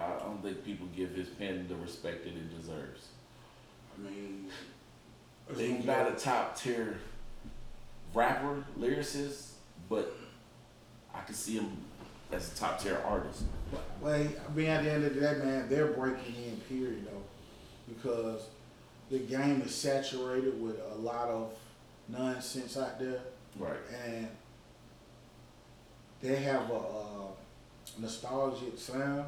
I I don't think people give his pen the respect that it deserves. I mean, He's not a top tier rapper, lyricist, but I can see him as a top tier artist. Well, I mean, at the end of the day, man, they're breaking in, period, though, because the game is saturated with a lot of nonsense out there, Right. and they have a, uh nostalgic sound,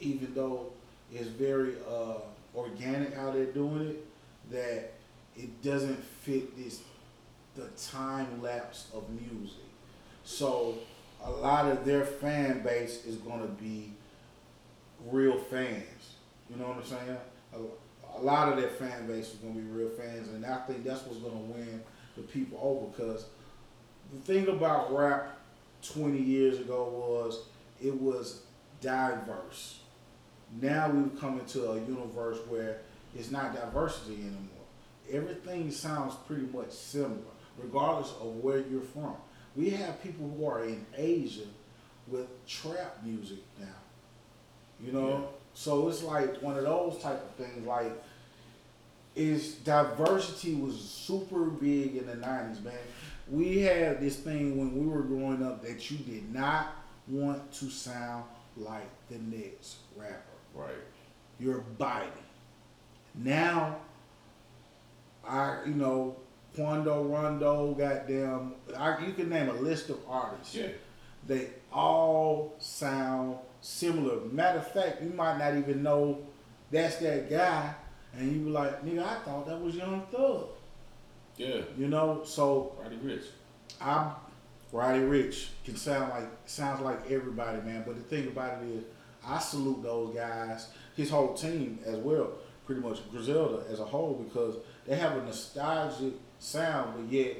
even though it's very uh, organic how they're doing it. That it doesn't fit this the time lapse of music. So a lot of their fan base is going to be real fans. You know what I'm saying? A, a lot of their fan base is going to be real fans, and I think that's what's going to win the people over. Because the thing about rap 20 years ago was it was diverse. Now we've come into a universe where it's not diversity anymore. Everything sounds pretty much similar, regardless of where you're from. We have people who are in Asia with trap music now. You know? Yeah. So it's like one of those type of things. Like, is diversity was super big in the nineties, man. We had this thing when we were growing up that you did not want to sound like the next rapper. Right. You're biting. Now, I you know, Quando Rondo, goddamn, I, you can name a list of artists. Yeah. They all sound similar. Matter of fact, you might not even know that's that guy, and you be like, nigga, I thought that was Young Thug. Yeah. You know, so Roddy Ricch. I'm Roddy Ricch can sound like sounds like everybody, man. But the thing about it is, I salute those guys, his whole team as well, pretty much Griselda as a whole, because they have a nostalgic sound, but yet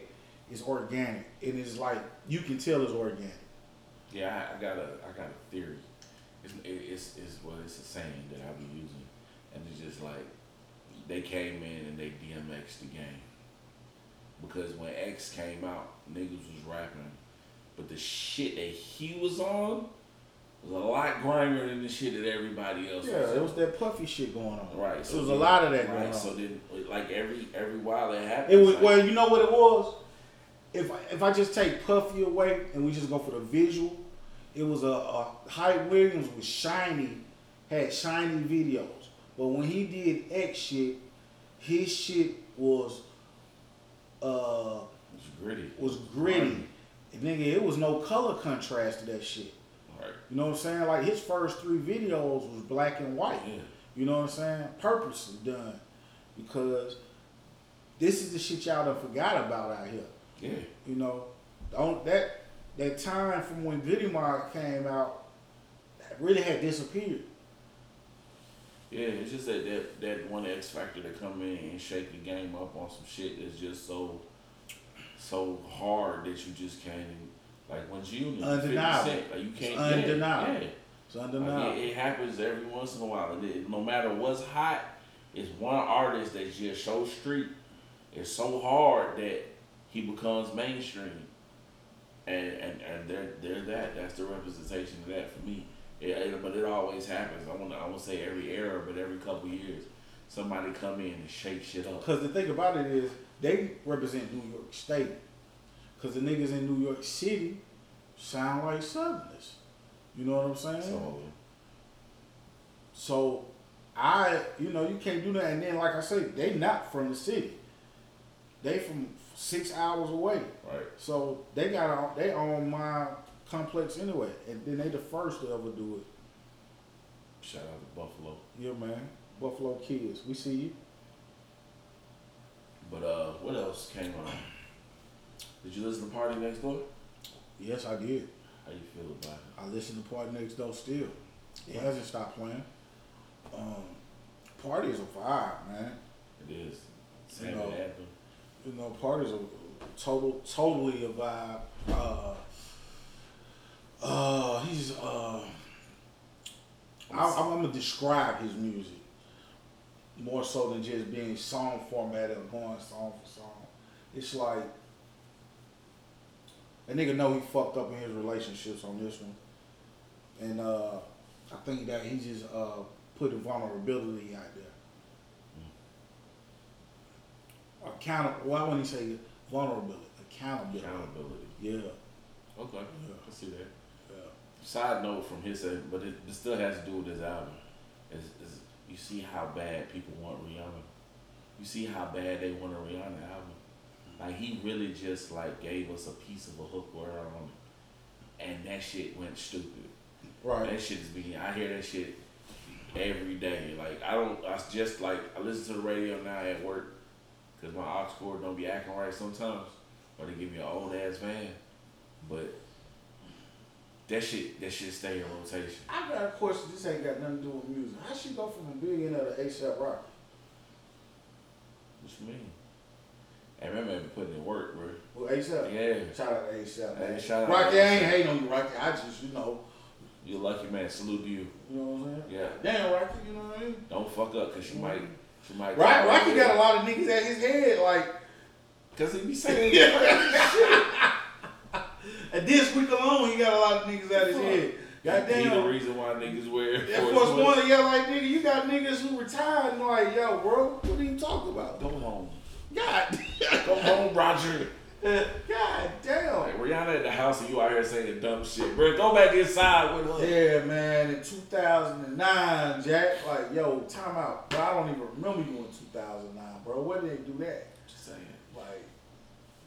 it's organic, and it's like you can tell it's organic. Yeah, I, I got a I got a theory. It's it, it's it's well it's a saying that I be using, and it's just like they came in and they DMX'd the game. Because when X came out, niggas was rapping, but the shit that he was on was a lot grimier than the shit that everybody else Yeah, was it was that puffy shit going on. Right. So there was a lot of that going Right. on. So then, like every every while it happened, It was like, well, you know what it was. If I, if I just take Puffy away and we just go for the visual, it was a, a Hype Williams was shiny, had shiny videos. But when he did X shit, his shit was uh it was gritty. was gritty. Nigga, it was no color contrast to that shit. Right. You know what I'm saying? Like his first three videos was black and white. Yeah. You know what I'm saying? Purposely done. Because this is the shit y'all done forgot about out here. Yeah. You know, don't that that time from when Mob came out that really had disappeared. Yeah, it's just that, that that one X factor to come in and shake the game up on some shit that's just so so hard that you just can't even- like when Junior 50 Undeniable. Like you can't It's undeniable. Yeah, It's Like, undeniable. it, it happens every once in a while. It, no matter what's hot, it's one artist that's just so street. It's so hard that he becomes mainstream. And and, and they're they're that. That's the representation of that for me. It, it- but it always happens. I want I won't say every era, but every couple years. somebody come in and shake shit up. Because the thing about it is, they represent New York State. Because the niggas in New York City sound like Southerners. You know what I'm saying? So So I, you know, you can't do that. And then, like I say, they not from the city. They from six hours away. right, So they got on, they own my complex anyway. And then they the first to ever do it. shout out to Buffalo. Yeah, man. Buffalo kids, we see you. But uh, what else came on? Did you listen to PartyNextDoor? Yes, I did. How you feel about it? I listen to PartyNextDoor still. It hasn't stopped playing. Um, Party is a vibe, man. It is. You know, anthem. You know, Party's a total, totally a vibe. Uh, uh, he's uh, I, I'm gonna describe his music more so than just being song formatted or going song for song. It's like a nigga know he fucked up in his relationships on this one, and uh, I think that he just uh, put a vulnerability out there. Accountable. Why wouldn't he say vulnerability? Accountability. Accountability. Yeah. Okay, Yeah. I see that. Yeah. Side note from his end, but it, it still has to do with his album. Is, is you see how bad people want Rihanna. You see how bad they want a Rihanna album. Like he really just like gave us a piece of a hook word on it, and that shit went stupid. Right. That shit is being. I hear that shit every day. Like I don't. I just like I listen to the radio now at work because my aux cord don't be acting right sometimes, or they give me an old ass van. But that shit, that shit stay in rotation. I got a question. This ain't got nothing to do with music. How she go from a billionaire to ASAP Rocky? What you mean? And remember, putting in work, bro. Well, ASAP. Yeah, Shout out to ASAP. Hey, man. shout out Rocky, I ain't hating on you, Rocky. I just, you know, you a lucky man. Salute to you. you know what I'm saying? Yeah, Damn, Rocky, you know what I mean? don't fuck up, cause you might, she might. Right, Rocky got a lot of niggas at his head, like, Cause he be saying (laughs) shit. and this week alone, he got a lot of niggas at his head. Goddamn. He the reason why niggas wear. Air Force Force One. One, yeah, like nigga, you got niggas who retired and like, yo, bro, what are you talking about? Go home. God, Go home, Roger. God damn. Like Rihanna at the house and you out here saying dumb shit, bro. Go back inside with her. Yeah, man, in 2009, Jack, like, yo, time out. Bro, I don't even remember you in 2009, bro. Where did they do that? Just saying. Like,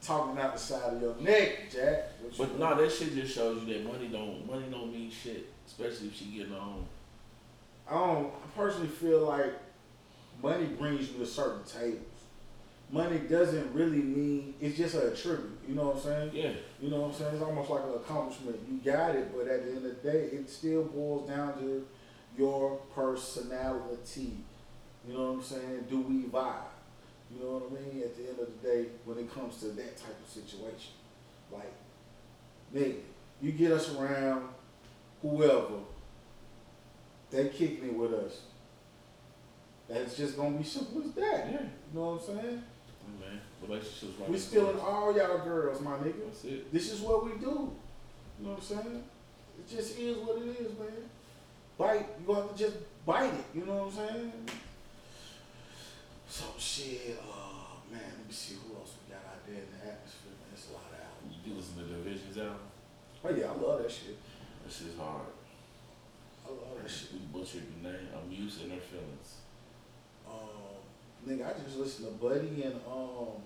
talking out the side of your neck, Jack. What But no, that shit just shows you that money don't money don't mean shit, especially if she getting on. I don't, I personally feel like money brings you to certain tables. Money doesn't really mean, it's just a tribute, you know what I'm saying? Yeah, You know what I'm saying? It's almost like an accomplishment. You got it, but at the end of the day, it still boils down to your personality. You know what I'm saying? Do we vibe? You know what I mean? At the end of the day, when it comes to that type of situation, like, nigga, you get us around whoever, they kicking it with us. That's just gonna be simple as that. yeah, You know what I'm saying? Man. Relationships right. We stealing all y'all girls, my nigga. That's it. This is what we do. You know what I'm saying? It just is what it is, man. Bite, you gonna have to just bite it. You know what I'm saying? So shit, uh, man, let me see who else we got out there in the atmosphere. Man, it's a lot of albums. You listen to the Division's album. Oh yeah, I love that shit. That shit's hard. I love that shit. We butchered the name. I'm using their feelings. Um, nigga, I just listened to Buddy and um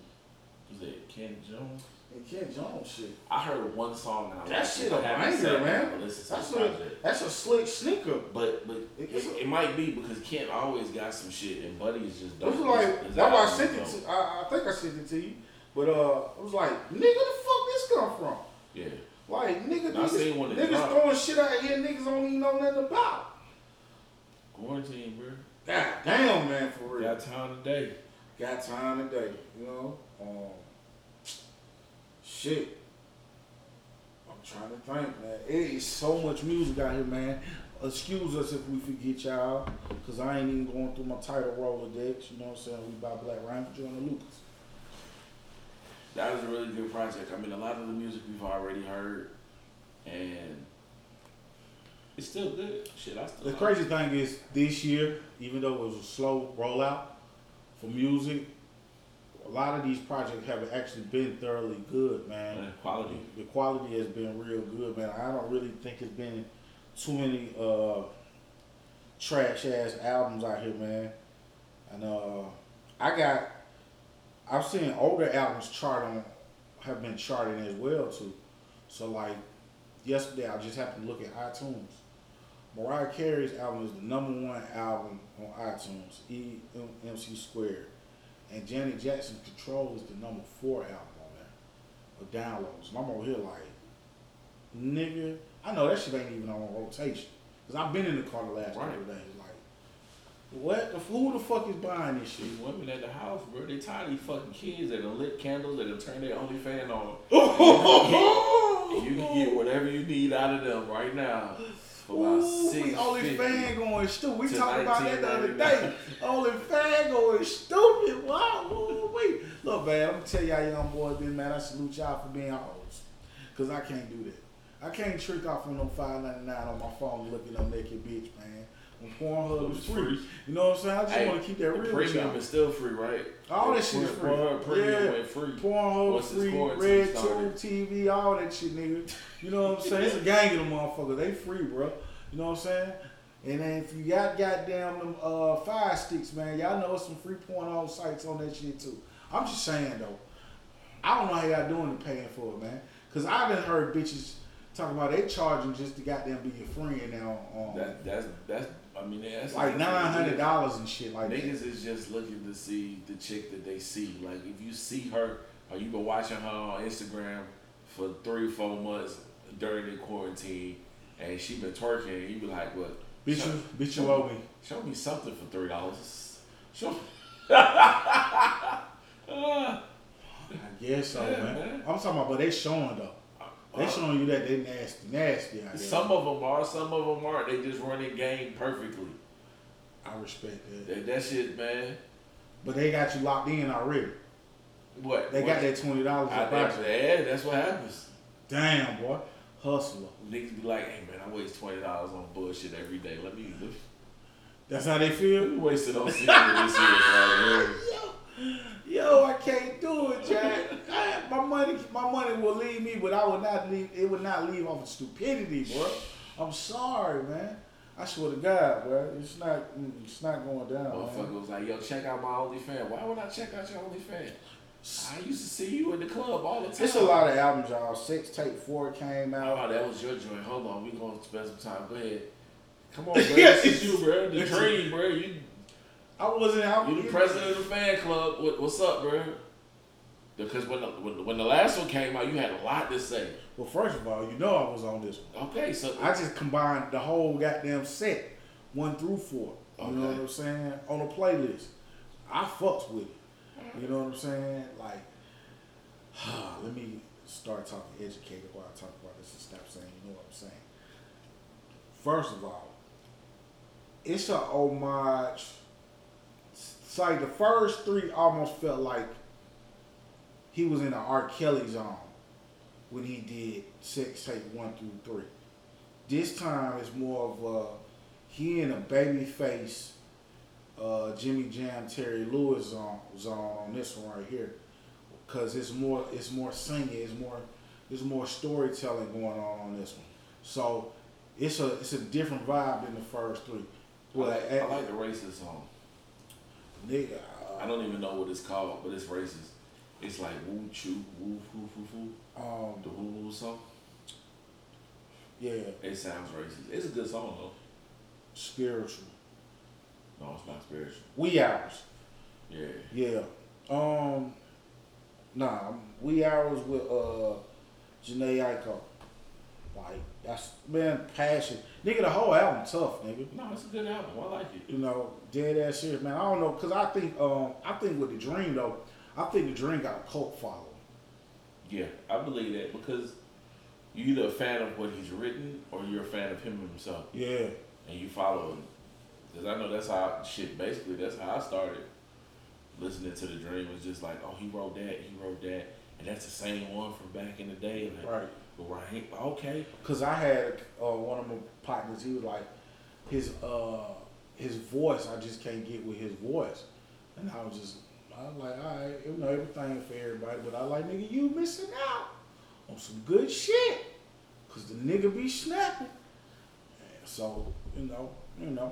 Was it Kent Jones? and Kent Jones shit. I heard one song and I That shit it. a I banger, man. and listened to That's a that's a slick sneaker. But but it, It's a- it might be because Kent always got some shit and Buddy is just dope. It was like that's why I sent it to. I, I think I sent it to you, but uh, it was like, nigga, the fuck this come from? Yeah. Like nigga, I niggas, niggas throwing shit out here, niggas don't even know nothing about. Quarantine, bro. God damn, man, for real. Got time today. Got time today, you know. Um, shit. I'm trying to think, man. It is so much music out here, man. Excuse us if we forget y'all, cause I ain't even going through my title Rolodex. You know what I'm saying? We by Black Ryan for Jordan Lucas. That was a really good project. I mean, a lot of the music we've already heard, and It's still good. Shit, I still. The like crazy it. thing is, this year, even though it was a slow rollout for music, a lot of these projects have actually been thoroughly good, man. Quality. The quality has been real good, man. I don't really think it's been too many uh, trash ass albums out here, man. And uh, I got, I've seen older albums chart on, have been charting as well too. So like yesterday, I just happened to look at iTunes. Mariah Carey's album is the number one album on iTunes, E MC Squared, and Janet Jackson's Control is the number four album on there of downloads. And I'm over here like, nigga, I know that shit ain't even on rotation. Cause I've been in the car the last Right. couple of days. Like, what? The, who the fuck is buying this shit? These women at the house, bro, they tired of these fucking kids that done lit candles that done turn their only fan on. (laughs) And you can get whatever you need out of them right now Ooh, six we only fan going stupid. We talked about that the other day. Only fan going stupid. Wow, ooh, wait. Look, man, I'm gonna tell y'all young boys, this man, I salute y'all for being hoes. Cause I can't do that. I can't trick off on no five ninety nine on my phone looking up naked bitch, man. When Pornhub is free. free. You know what I'm saying? I just Hey, want to keep that The real with premium y'all. is still free, right? All The that shit is free. Pornhub premium Yeah. went free. Pornhub Once this free, Red. Tube TV, all that shit, nigga. You know what I'm saying? It's a gang of them motherfuckers. They free, bro. You know what I'm saying? And then if you got goddamn them uh, fire sticks, man, y'all know some free porno sites on that shit too. I'm just saying though, I don't know how y'all doing to paying for it, man. Cause I've been heard bitches talking about they charging just to goddamn be your friend now on That that's that's. I mean, that's like nine hundred dollars and shit like. Niggas is just looking to see the chick that they see. Like if you see her or you been watching her on Instagram for three, four months during the quarantine, and she been twerking, and you be like, "What? Bitch, show, you, bitch, you owe me. Show me something for three dollars. Show." I guess so, (laughs) Yeah, man. man. I'm talking about, but they showing though. They showing you that they nasty, nasty. I guess. some of them are, some of them aren't. They just running game perfectly. I respect that. That, that shit, man. But they got you locked in already. What? They what? got that twenty dollars I, in that's, yeah, that's what happens. Damn, boy, hustler. Niggas be like, hey man, I waste twenty dollars on bullshit every day. Let me That's how they feel. We wasted on this (laughs) year? Yo, I can't do it, Jack. I, my money, my money will leave me, but I would not leave. It would not leave off of stupidity, bro. I'm sorry, man. I swear to God, bro. It's not. mm, It's not going down. Motherfucker Man. was like, yo, check out my OnlyFans. Why would I check out your OnlyFans? I used to see you in the club all the time. It's a lot of albums, y'all. Sextape Four came out. Oh, that was your joint. Hold on, we gonna spend some time. Go ahead. Come on, bro. This is you, bro. The (laughs) dream, bro. You I wasn't out. you the president of the fan club. What, what's up, bro? Because when the, when, when the last one came out, you had a lot to say. Well, first of all, you know I was on this one. Okay, so I just combined the whole goddamn set, one through four. You know what I'm saying? On a playlist. I fucks with it. You know what I'm saying? Like, (sighs) let me start talking educated while I talk about this and stop saying, you know what I'm saying? First of all, it's a homage. It's like the first three almost felt like he was in the R. Kelly zone when he did sex tape one through three. This time it's more of a he in a Babyface uh, Jimmy Jam Terry Lewis zone, zone on this one right here, because it's more it's more singing, it's more there's more storytelling going on on this one. So it's a it's a different vibe than the first three. I like, I like the racist song. Nigga, I don't even know what it's called, but it's racist. It's like woo choo woo foo foo foo. um, The woo woo song. yeah, It sounds racist. It's a good song though. spiritual. No, it's not spiritual. We hours. Yeah. Yeah. Um. Nah, we hours with uh Jhené Aiko. Like that's man passion. Nigga, the whole album tough, nigga. No, it's a good album. I like it. You know, dead ass serious, man. I don't know, cause I think um I think with the Dream though, I think the Dream got a cult following. Yeah, I believe that because you're either a fan of what he's written or you're a fan of him himself, Yeah. and you follow him. Because I know that's how shit. Basically, that's how I started listening to the Dream. was just like, oh, he wrote that, he wrote that, and that's the same one from back in the day. Like, Right. Right. Okay. Cause I had uh, one of my partners. He was like, his uh his voice. I just can't get with his voice, and I was just. I was like, all right, you know, everything for everybody, but I like, nigga, you missing out on some good shit. Cause the nigga be snapping. And so, you know, you know,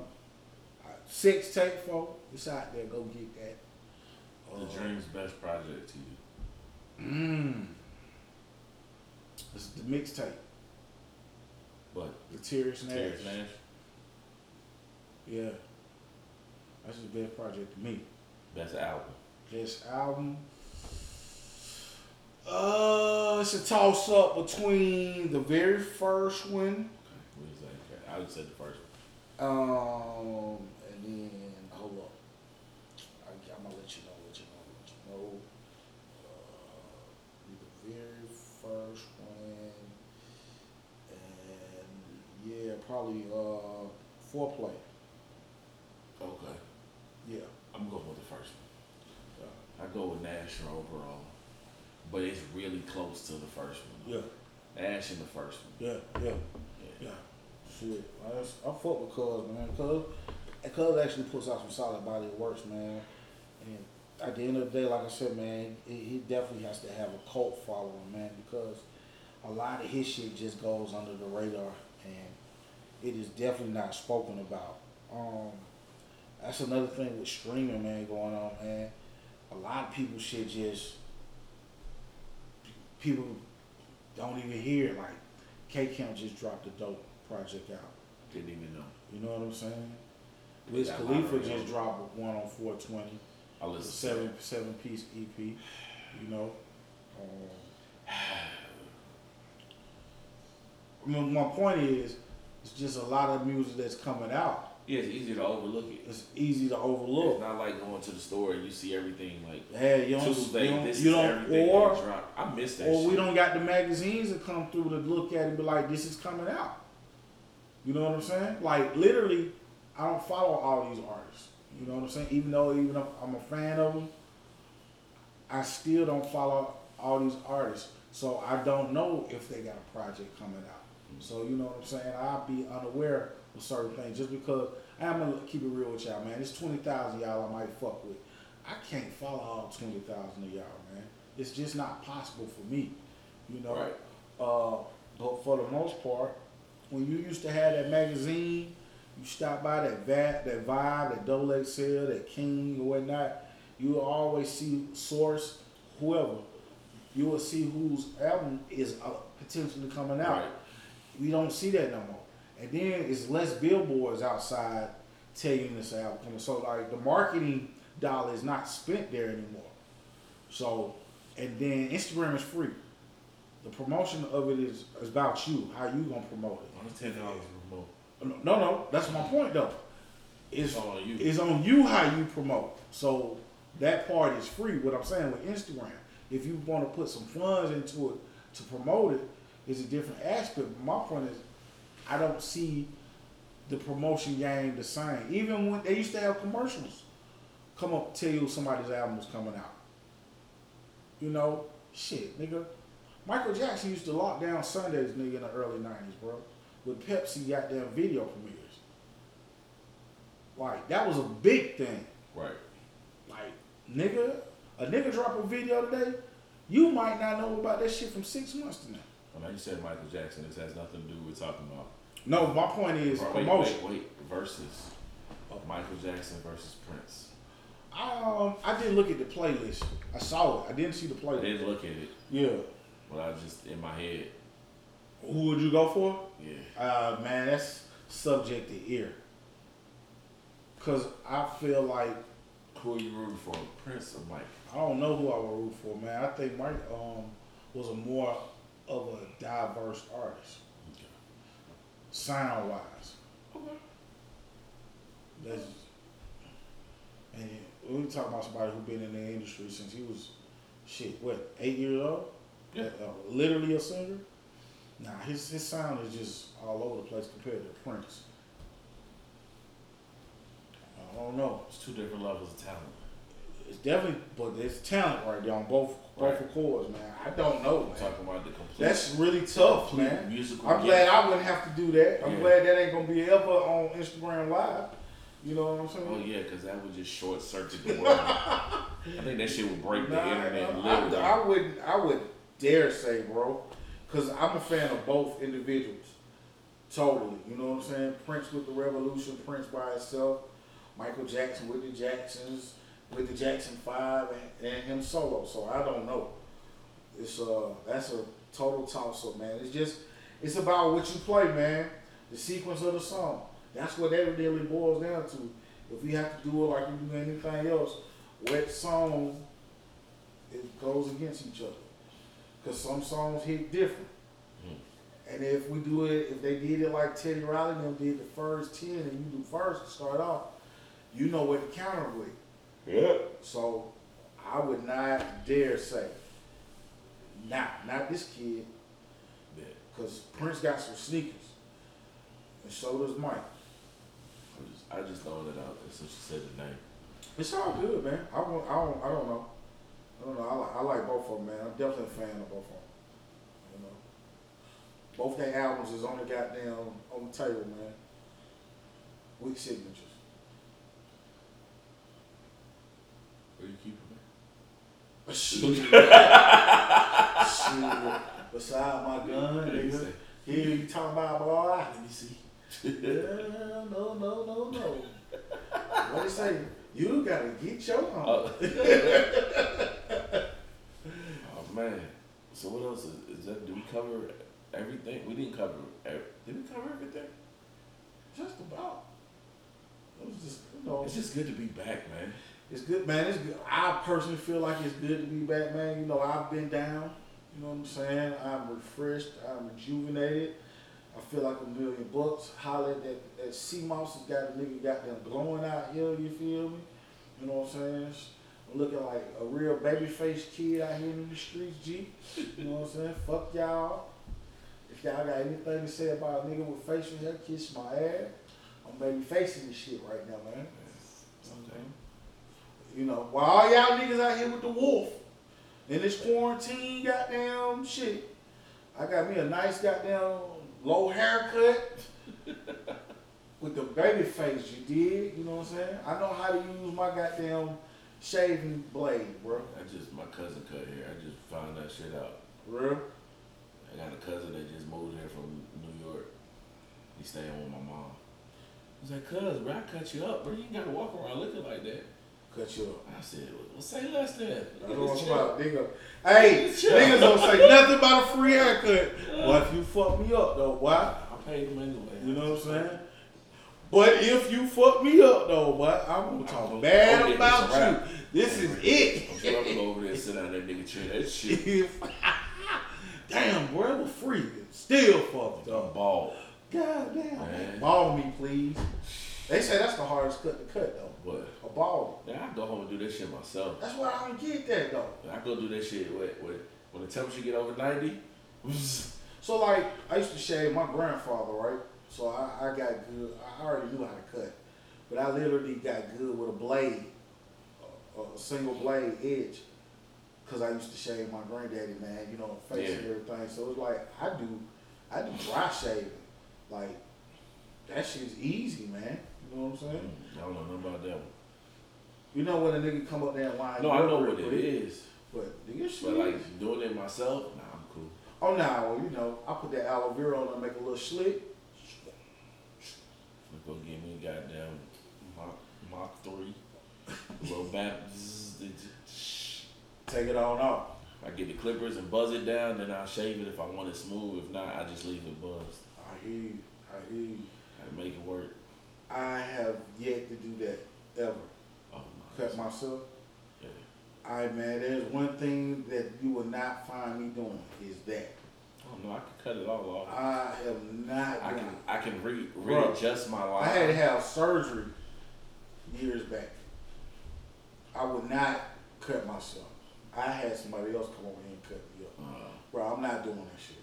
six tape for it's out there. Go get that. The Uh, Dream's best project to you. Mmm. It's the mixtape. But The Terius Nash. Terius Nash. Yeah. That's his best project to me. Best album. Best album. Uh, it's a toss up between the very first one, What is that? I would say the first one. um, and then hold up. I, I'm gonna let you know, let you know, let you know. Uh, the very first one, and yeah, probably uh, foreplay. Okay. Yeah. I'm going with the first one. Uh, I go with Nash or overall. But it's really close to the first one. yeah. Nash in the first one. Yeah. Yeah. Yeah. Yeah, shit. I, just, I fuck with Cuz, man. Cuz, Cuz actually puts out some solid body of works, man. And at the end of the day, like I said, man, he, he definitely has to have a cult following, man, because a lot of his shit just goes under the radar, and it is definitely not spoken about. Um, that's another thing with streaming, man, going on, man. A lot of people should just people don't even hear. Like K Camp just dropped a dope project out. Didn't even know. You know what I'm saying? Wiz Khalifa just dropped one on 420, I a listen seven seven piece EP. You know, (sighs) um, I mean, my point is, it's just a lot of music that's coming out. Yeah, it's easy to overlook it. It's easy to overlook. It's not like going to the store and you see everything like Hey, you don't, Tuesday. you don't, this you is don't everything or dropped. I miss that or shit. we don't got the magazines that come through to look at it and be like, this is coming out. You know what I'm saying? Like literally, I don't follow all these artists. You know what I'm saying? Even though even if I'm a fan of them, I still don't follow all these artists. So I don't know if they got a project coming out. So you know what I'm saying? I'll be unaware of certain things just because I'm gonna keep it real with y'all, man. It's twenty thousand y'all I might fuck with. I can't follow all twenty thousand of y'all, man. It's just not possible for me. You know. Right. Uh, but for the most part, when you used to have that magazine, you stop by that VAT, that Vibe, that Double XL, that King or whatnot, you always see Source, whoever. You will see whose album is uh, potentially coming out. Right. We don't see that no more. And then it's less billboards outside telling this album coming. So like the marketing dollar is not spent there anymore. So and then Instagram is free. The promotion of it is, is about you, how you gonna promote it. Only ten dollars remote. No, no, that's my point though. It's It's on you. it's on you how you promote. So that part is free. What I'm saying with Instagram, if you want to put some funds into it to promote it, is a different aspect. My point is, I don't see the promotion game the same. Even when they used to have commercials, come up tell you somebody's album was coming out. You know, shit, nigga. Michael Jackson used to lock down Sundays, nigga, in the early '90s, bro, with Pepsi goddamn video premieres. Like that was a big thing. Right. Like, nigga, a nigga drop a video today, you might not know about that shit from six months to now. I you said Michael Jackson. This has nothing to do with talking about. No, my point is wait, promotion. wait, wait. Versus Michael Jackson versus Prince. Um, I didn't look at the playlist. I saw it. I didn't see the playlist. I didn't look at it, Yeah. but I just in my head. Who would you go for? Yeah. Uh, man, that's subject to ear. Cause I feel like Who are you rooting for, Prince or Mike? I don't know who I would root for, man. I think Mike um was a more of a diverse artist, sound wise. That's and we talk about somebody who's been in the industry since he was shit, what, eight years old? Yeah. Uh, literally a singer. Nah, his his sound is just all over the place compared to Prince. I don't know. It's two different levels of talent. It's definitely, but there's talent right there on both both Right. accords, man. I don't know, man. talking about the complete. That's really tough, man. Musical. I'm glad I wouldn't have to do that. I'm Yeah. glad that ain't gonna be ever on Instagram Live. You know what I'm saying? Oh yeah, because that would just short circuit the world. I think that shit would break the Nah, internet I. I wouldn't. I would dare say, bro, because I'm a fan of both individuals. Totally. You know what I'm saying? Prince with the Revolution, Prince by itself, Michael Jackson with the Jacksons, with the Jackson Five, and, and him solo. So I don't know. It's uh, that's a total toss up, man. It's just, it's about what you play, man. The sequence of the song. That's what that really boils down to. If we have to do it like we do anything else, what song it goes against each other. Cause some songs hit different. Hmm. And if we do it, if they did it like Teddy Riley and them did the first ten, and you do first to start off, you know what to counter with. Yeah. So I would not dare say, not not this kid, Yeah. cause Prince got some sneakers, and so does Mike. I just, I just throwing it out there since you said the name. It's all good, man. I won't, I don't, I don't know. I don't know. I like, I like both of them, man. I'm definitely a fan of both of them. You know, both their albums is on the goddamn on the table, man. With signatures. You keep it? Shit. Shit. Beside my gun, nigga. Here you talking about boy? Let me see. Yeah, no, no, no, no. What they say? You gotta get your oh. home. Oh. (laughs) oh man. So what else is, is that? Did we cover everything? We didn't cover. ev- Did we cover everything? Just about. It was just, you know, It's just good to be back, man. It's good, man. It's good. I personally feel like it's good to be back, man. You know, I've been down. You know what I'm saying? I'm refreshed. I'm rejuvenated. I feel like a million bucks. Holler at that, that sea moss has got a nigga got them glowing out here, you feel me? You know what I'm saying? I'm looking like a real baby face kid out here in the streets, G. You know what I'm saying? Fuck y'all. If y'all got anything to say about a nigga with facial hair, kiss my ass. I'm baby facing this shit right now, man. You know, while all y'all niggas out here with the wolf in this quarantine, goddamn shit, I got me a nice goddamn low haircut (laughs) with the baby face you did. You know what I'm saying? I know how to use my goddamn shaving blade, bro. I just my cousin cut hair. I just found that shit out. Real? I got a cousin that just moved here from New York. He's staying with my mom. He's like, cuz, bro, I cut you up, bro. You ain't gotta walk around looking like that. Cut you up. I said, well, say less then. That's what I'm about, nigga. Hey, niggas don't say nothing about a free haircut. But if you fuck me up though, why? I paid him anyway. You know what I'm saying? But if you fuck me up though, boy, I'm gonna talk bad about you. This is it. I'm sure I'm gonna go over there and sit down that nigga chair. That shit. (laughs) damn, boy, was free. Still fucked up. bald. God damn, man. Ball me, please. They say that's the hardest cut to cut though. What? A ball. Yeah, I go home and do that shit myself. That's why I don't get that though. I go do that shit with, with when the temperature get over 90. (laughs) So like, I used to shave my grandfather, right? So I, I got good. I already knew how to cut, but I literally got good with a blade, a, a single blade edge, because I used to shave my granddaddy, man. You know, face and everything. So it's like I do, I do dry shaving, like that shit's easy, man. You know what I'm saying? I don't know nothing about that one. You know when a nigga come up there and line No, I know what it is. But nigga, shit. But like doing it myself, nah, I'm cool. oh nah, well you know, I put that aloe vera on and make a little slick. Go get me a goddamn Mach, Mach 3. A little zzz, Take it on off. I get the clippers and buzz it down, then I'll shave it if I want it smooth. If not, I just leave it buzzed. I hear you. I hear you. I make it work. I have yet to do that ever. Oh, Cut myself. Yeah. I man, there's one thing that you will not find me doing is that. Oh no, I can cut it all off. I am not I can I can re readjust my life. I had to have surgery years back. I would not cut myself. I had somebody else come over here and cut me up. Uh, Bro, I'm not doing that shit.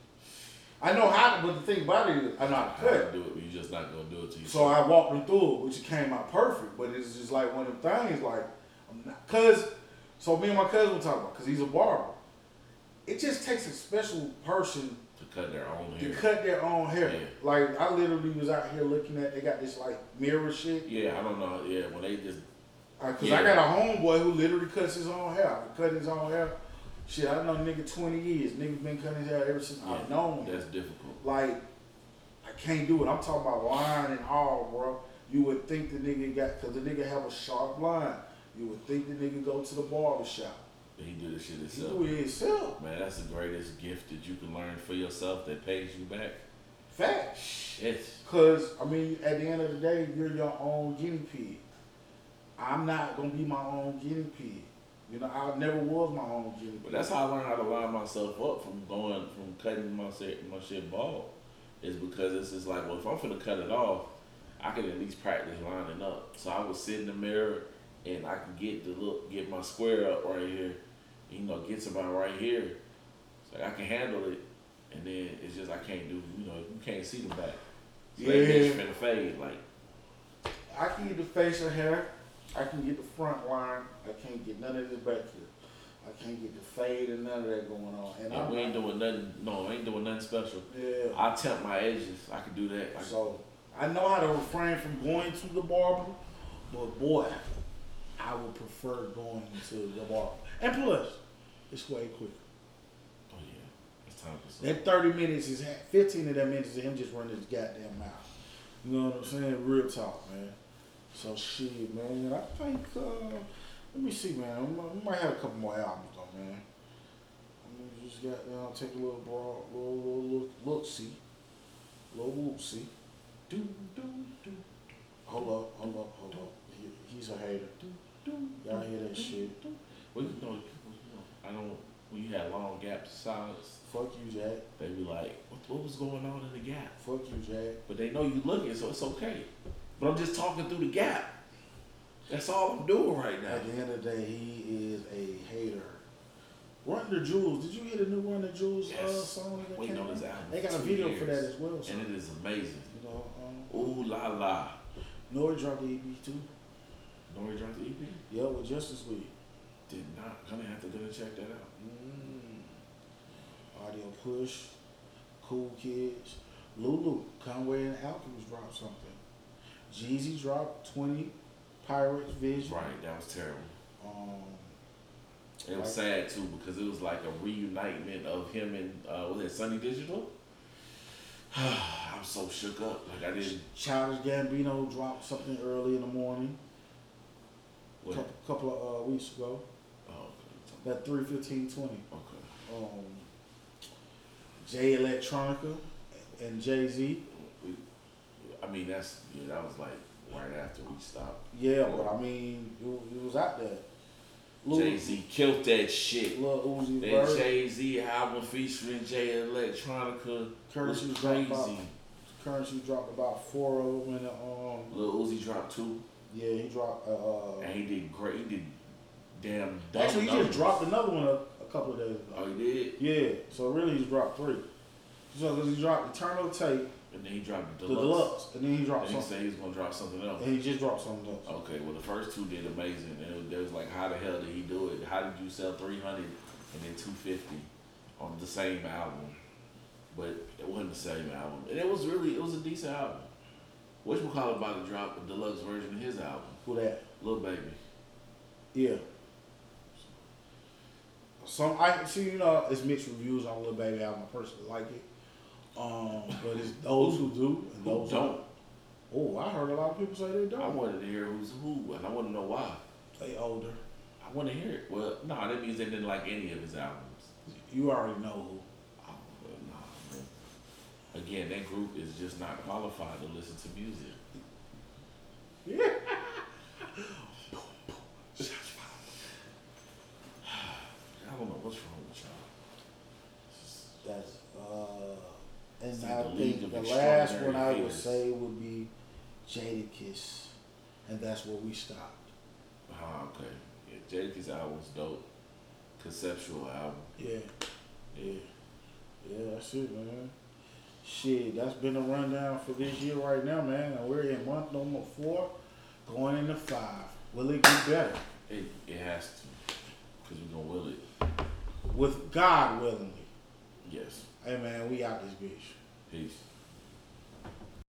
I know how to, but the thing about it is, I know how I to cut. do it, but you're just not gonna do it to you. So I walked them through it, which came out perfect. But it's just like one of them things, like, I'm not, cause so me and my cousin were talking about, cause he's a barber. It just takes a special person To cut their own hair. to cut their own hair. Yeah. Like I literally was out here looking at, they got this like mirror shit. Yeah, I don't know. Yeah, when they just Uh, Cause Yeah. I got a homeboy who literally cuts his own hair. Cut his own hair. Shit, I know nigga twenty years. Nigga been cutting his hair ever since yeah, I've known him. that's difficult. Like, I can't do it. I'm talking about line and all, bro. You would think the nigga got, cause the nigga have a sharp line. You would think the nigga go to the barber shop. But he do this shit himself. He do it himself. Man, that's the greatest gift that you can learn for yourself that pays you back. Fact. Shit. Cause I mean, at the end of the day, you're your own guinea pig. I'm not gonna be my own guinea pig. You know, I never was my own guinea. But that's how I learned how to line myself up from going from cutting my shit my shit bald. Is because it's just like, well, if I'm gonna cut it off, I can at least practice lining up. So I would sit in the mirror and I can get the look, get my square up right here, you know, get somebody right here. So I can handle it, and then it's just I can't do, you know, you can't see the back. So that Yeah. bitch finna fade like. I can get the facial hair. I can get the front line. I can't get none of this back here. I can't get the fade and none of that going on. And And I'm we ain't doing nothing. No, I ain't doing nothing special. Yeah. I temp my edges. I can do that. I, So I know how to refrain from going to the barber, but boy, I would prefer going to the barber. And plus, it's way quicker. oh yeah, it's time for some. That thirty minutes is fifteen of that minutes is him just running his goddamn mouth. You know what I'm saying? Real talk, man. So shit, man. I think. Uh, let me see, man. We might, we might have a couple more albums though, man. I mean, just got down, take a little broad, little, little, little look, see, little whoop, see. Do do do Hold up, hold up, hold up. He, he's a hater. do. Y'all hear that shit? Well, you know, you know, I don't. When you had long gaps of silence, Fuck you, Jack. they be like, what, "What was going on in the gap?" Fuck you, Jack. But they know you looking, so it's okay. But I'm just talking through the gap. That's all I'm doing right now. At the end of the day, he is a hater. Run the Jewels. Did you hear the new Run the Jewels uh, Yes. song that Waiting came on this album. They got a video for that as well. So, and it is amazing. you know, um, Ooh la la. Nori dropped the EP too. Nori dropped the EP. Yeah, with Justice League. Did not. Gonna have to go and check that out. Mm. Audio Push, Cool Kids, Lulu, Conway and Alchemist dropped something. Jeezy dropped 20 Pyrex Vision. Right, that was terrible. Um, It was sad too because it was like a reunitement of him and uh, was it Sonny Digital? (sighs) I'm so shook up. Like I didn't. Childish Gambino dropped something early in the morning, a What? couple, couple of uh, weeks ago. Oh, That 31520. okay. okay. Um, Jay Electronica and Jay Z. I mean, that's yeah. That was like right after we stopped. Yeah, but I mean, it, it was out there. Jay Z killed that shit. Lil Uzi That. Jay Z album featuring Jay Electronica was Curren$y dropped crazy. about, Curren$y dropped about four of them in the, um, Lil Uzi dropped two, yeah, he dropped, uh, uh and he did great. He did damn. actually he just dropped another one a, a couple of days ago. Oh, he did, Yeah, so really he's dropped three. So, he dropped Eternal Atake, and then he dropped the the deluxe. deluxe, and then he dropped And he something. said he was gonna drop something else. And he just dropped something else. Okay, well the first two did amazing, and it was, like, how the hell did he do it? How did you sell three hundred and then two fifty on the same album? But it wasn't the same album, and it was really it was a decent album. Which McCall about to drop a deluxe version of his album, Who that? Lil Baby. Yeah. Some I see, you know, it's mixed reviews on Lil Baby album. I personally like it. Um, but it's those who do and Who those don't? Oh, I heard a lot of people say they don't. I wanted to hear who's who, and I want to know why. They older. I want to hear it. Well, no, that means they didn't like any of his albums. You already know who. Oh, well, nah, man. Again, that group is just not qualified to listen to music. Yeah. (sighs) I don't know what's wrong with y'all. That's and I the think the last one I would say would be Jadakiss, and that's where we stopped. Ah, okay. Yeah, Jadakiss album's dope. Conceptual album. Yeah, yeah, yeah. That's it, man. Shit, that's been a rundown for this year right now, man. And we're in month number four, going into five. Will it get better? It, it has to, cause we're gonna will it. With God willingly. Yes. Hey man, we out this bitch. Peace.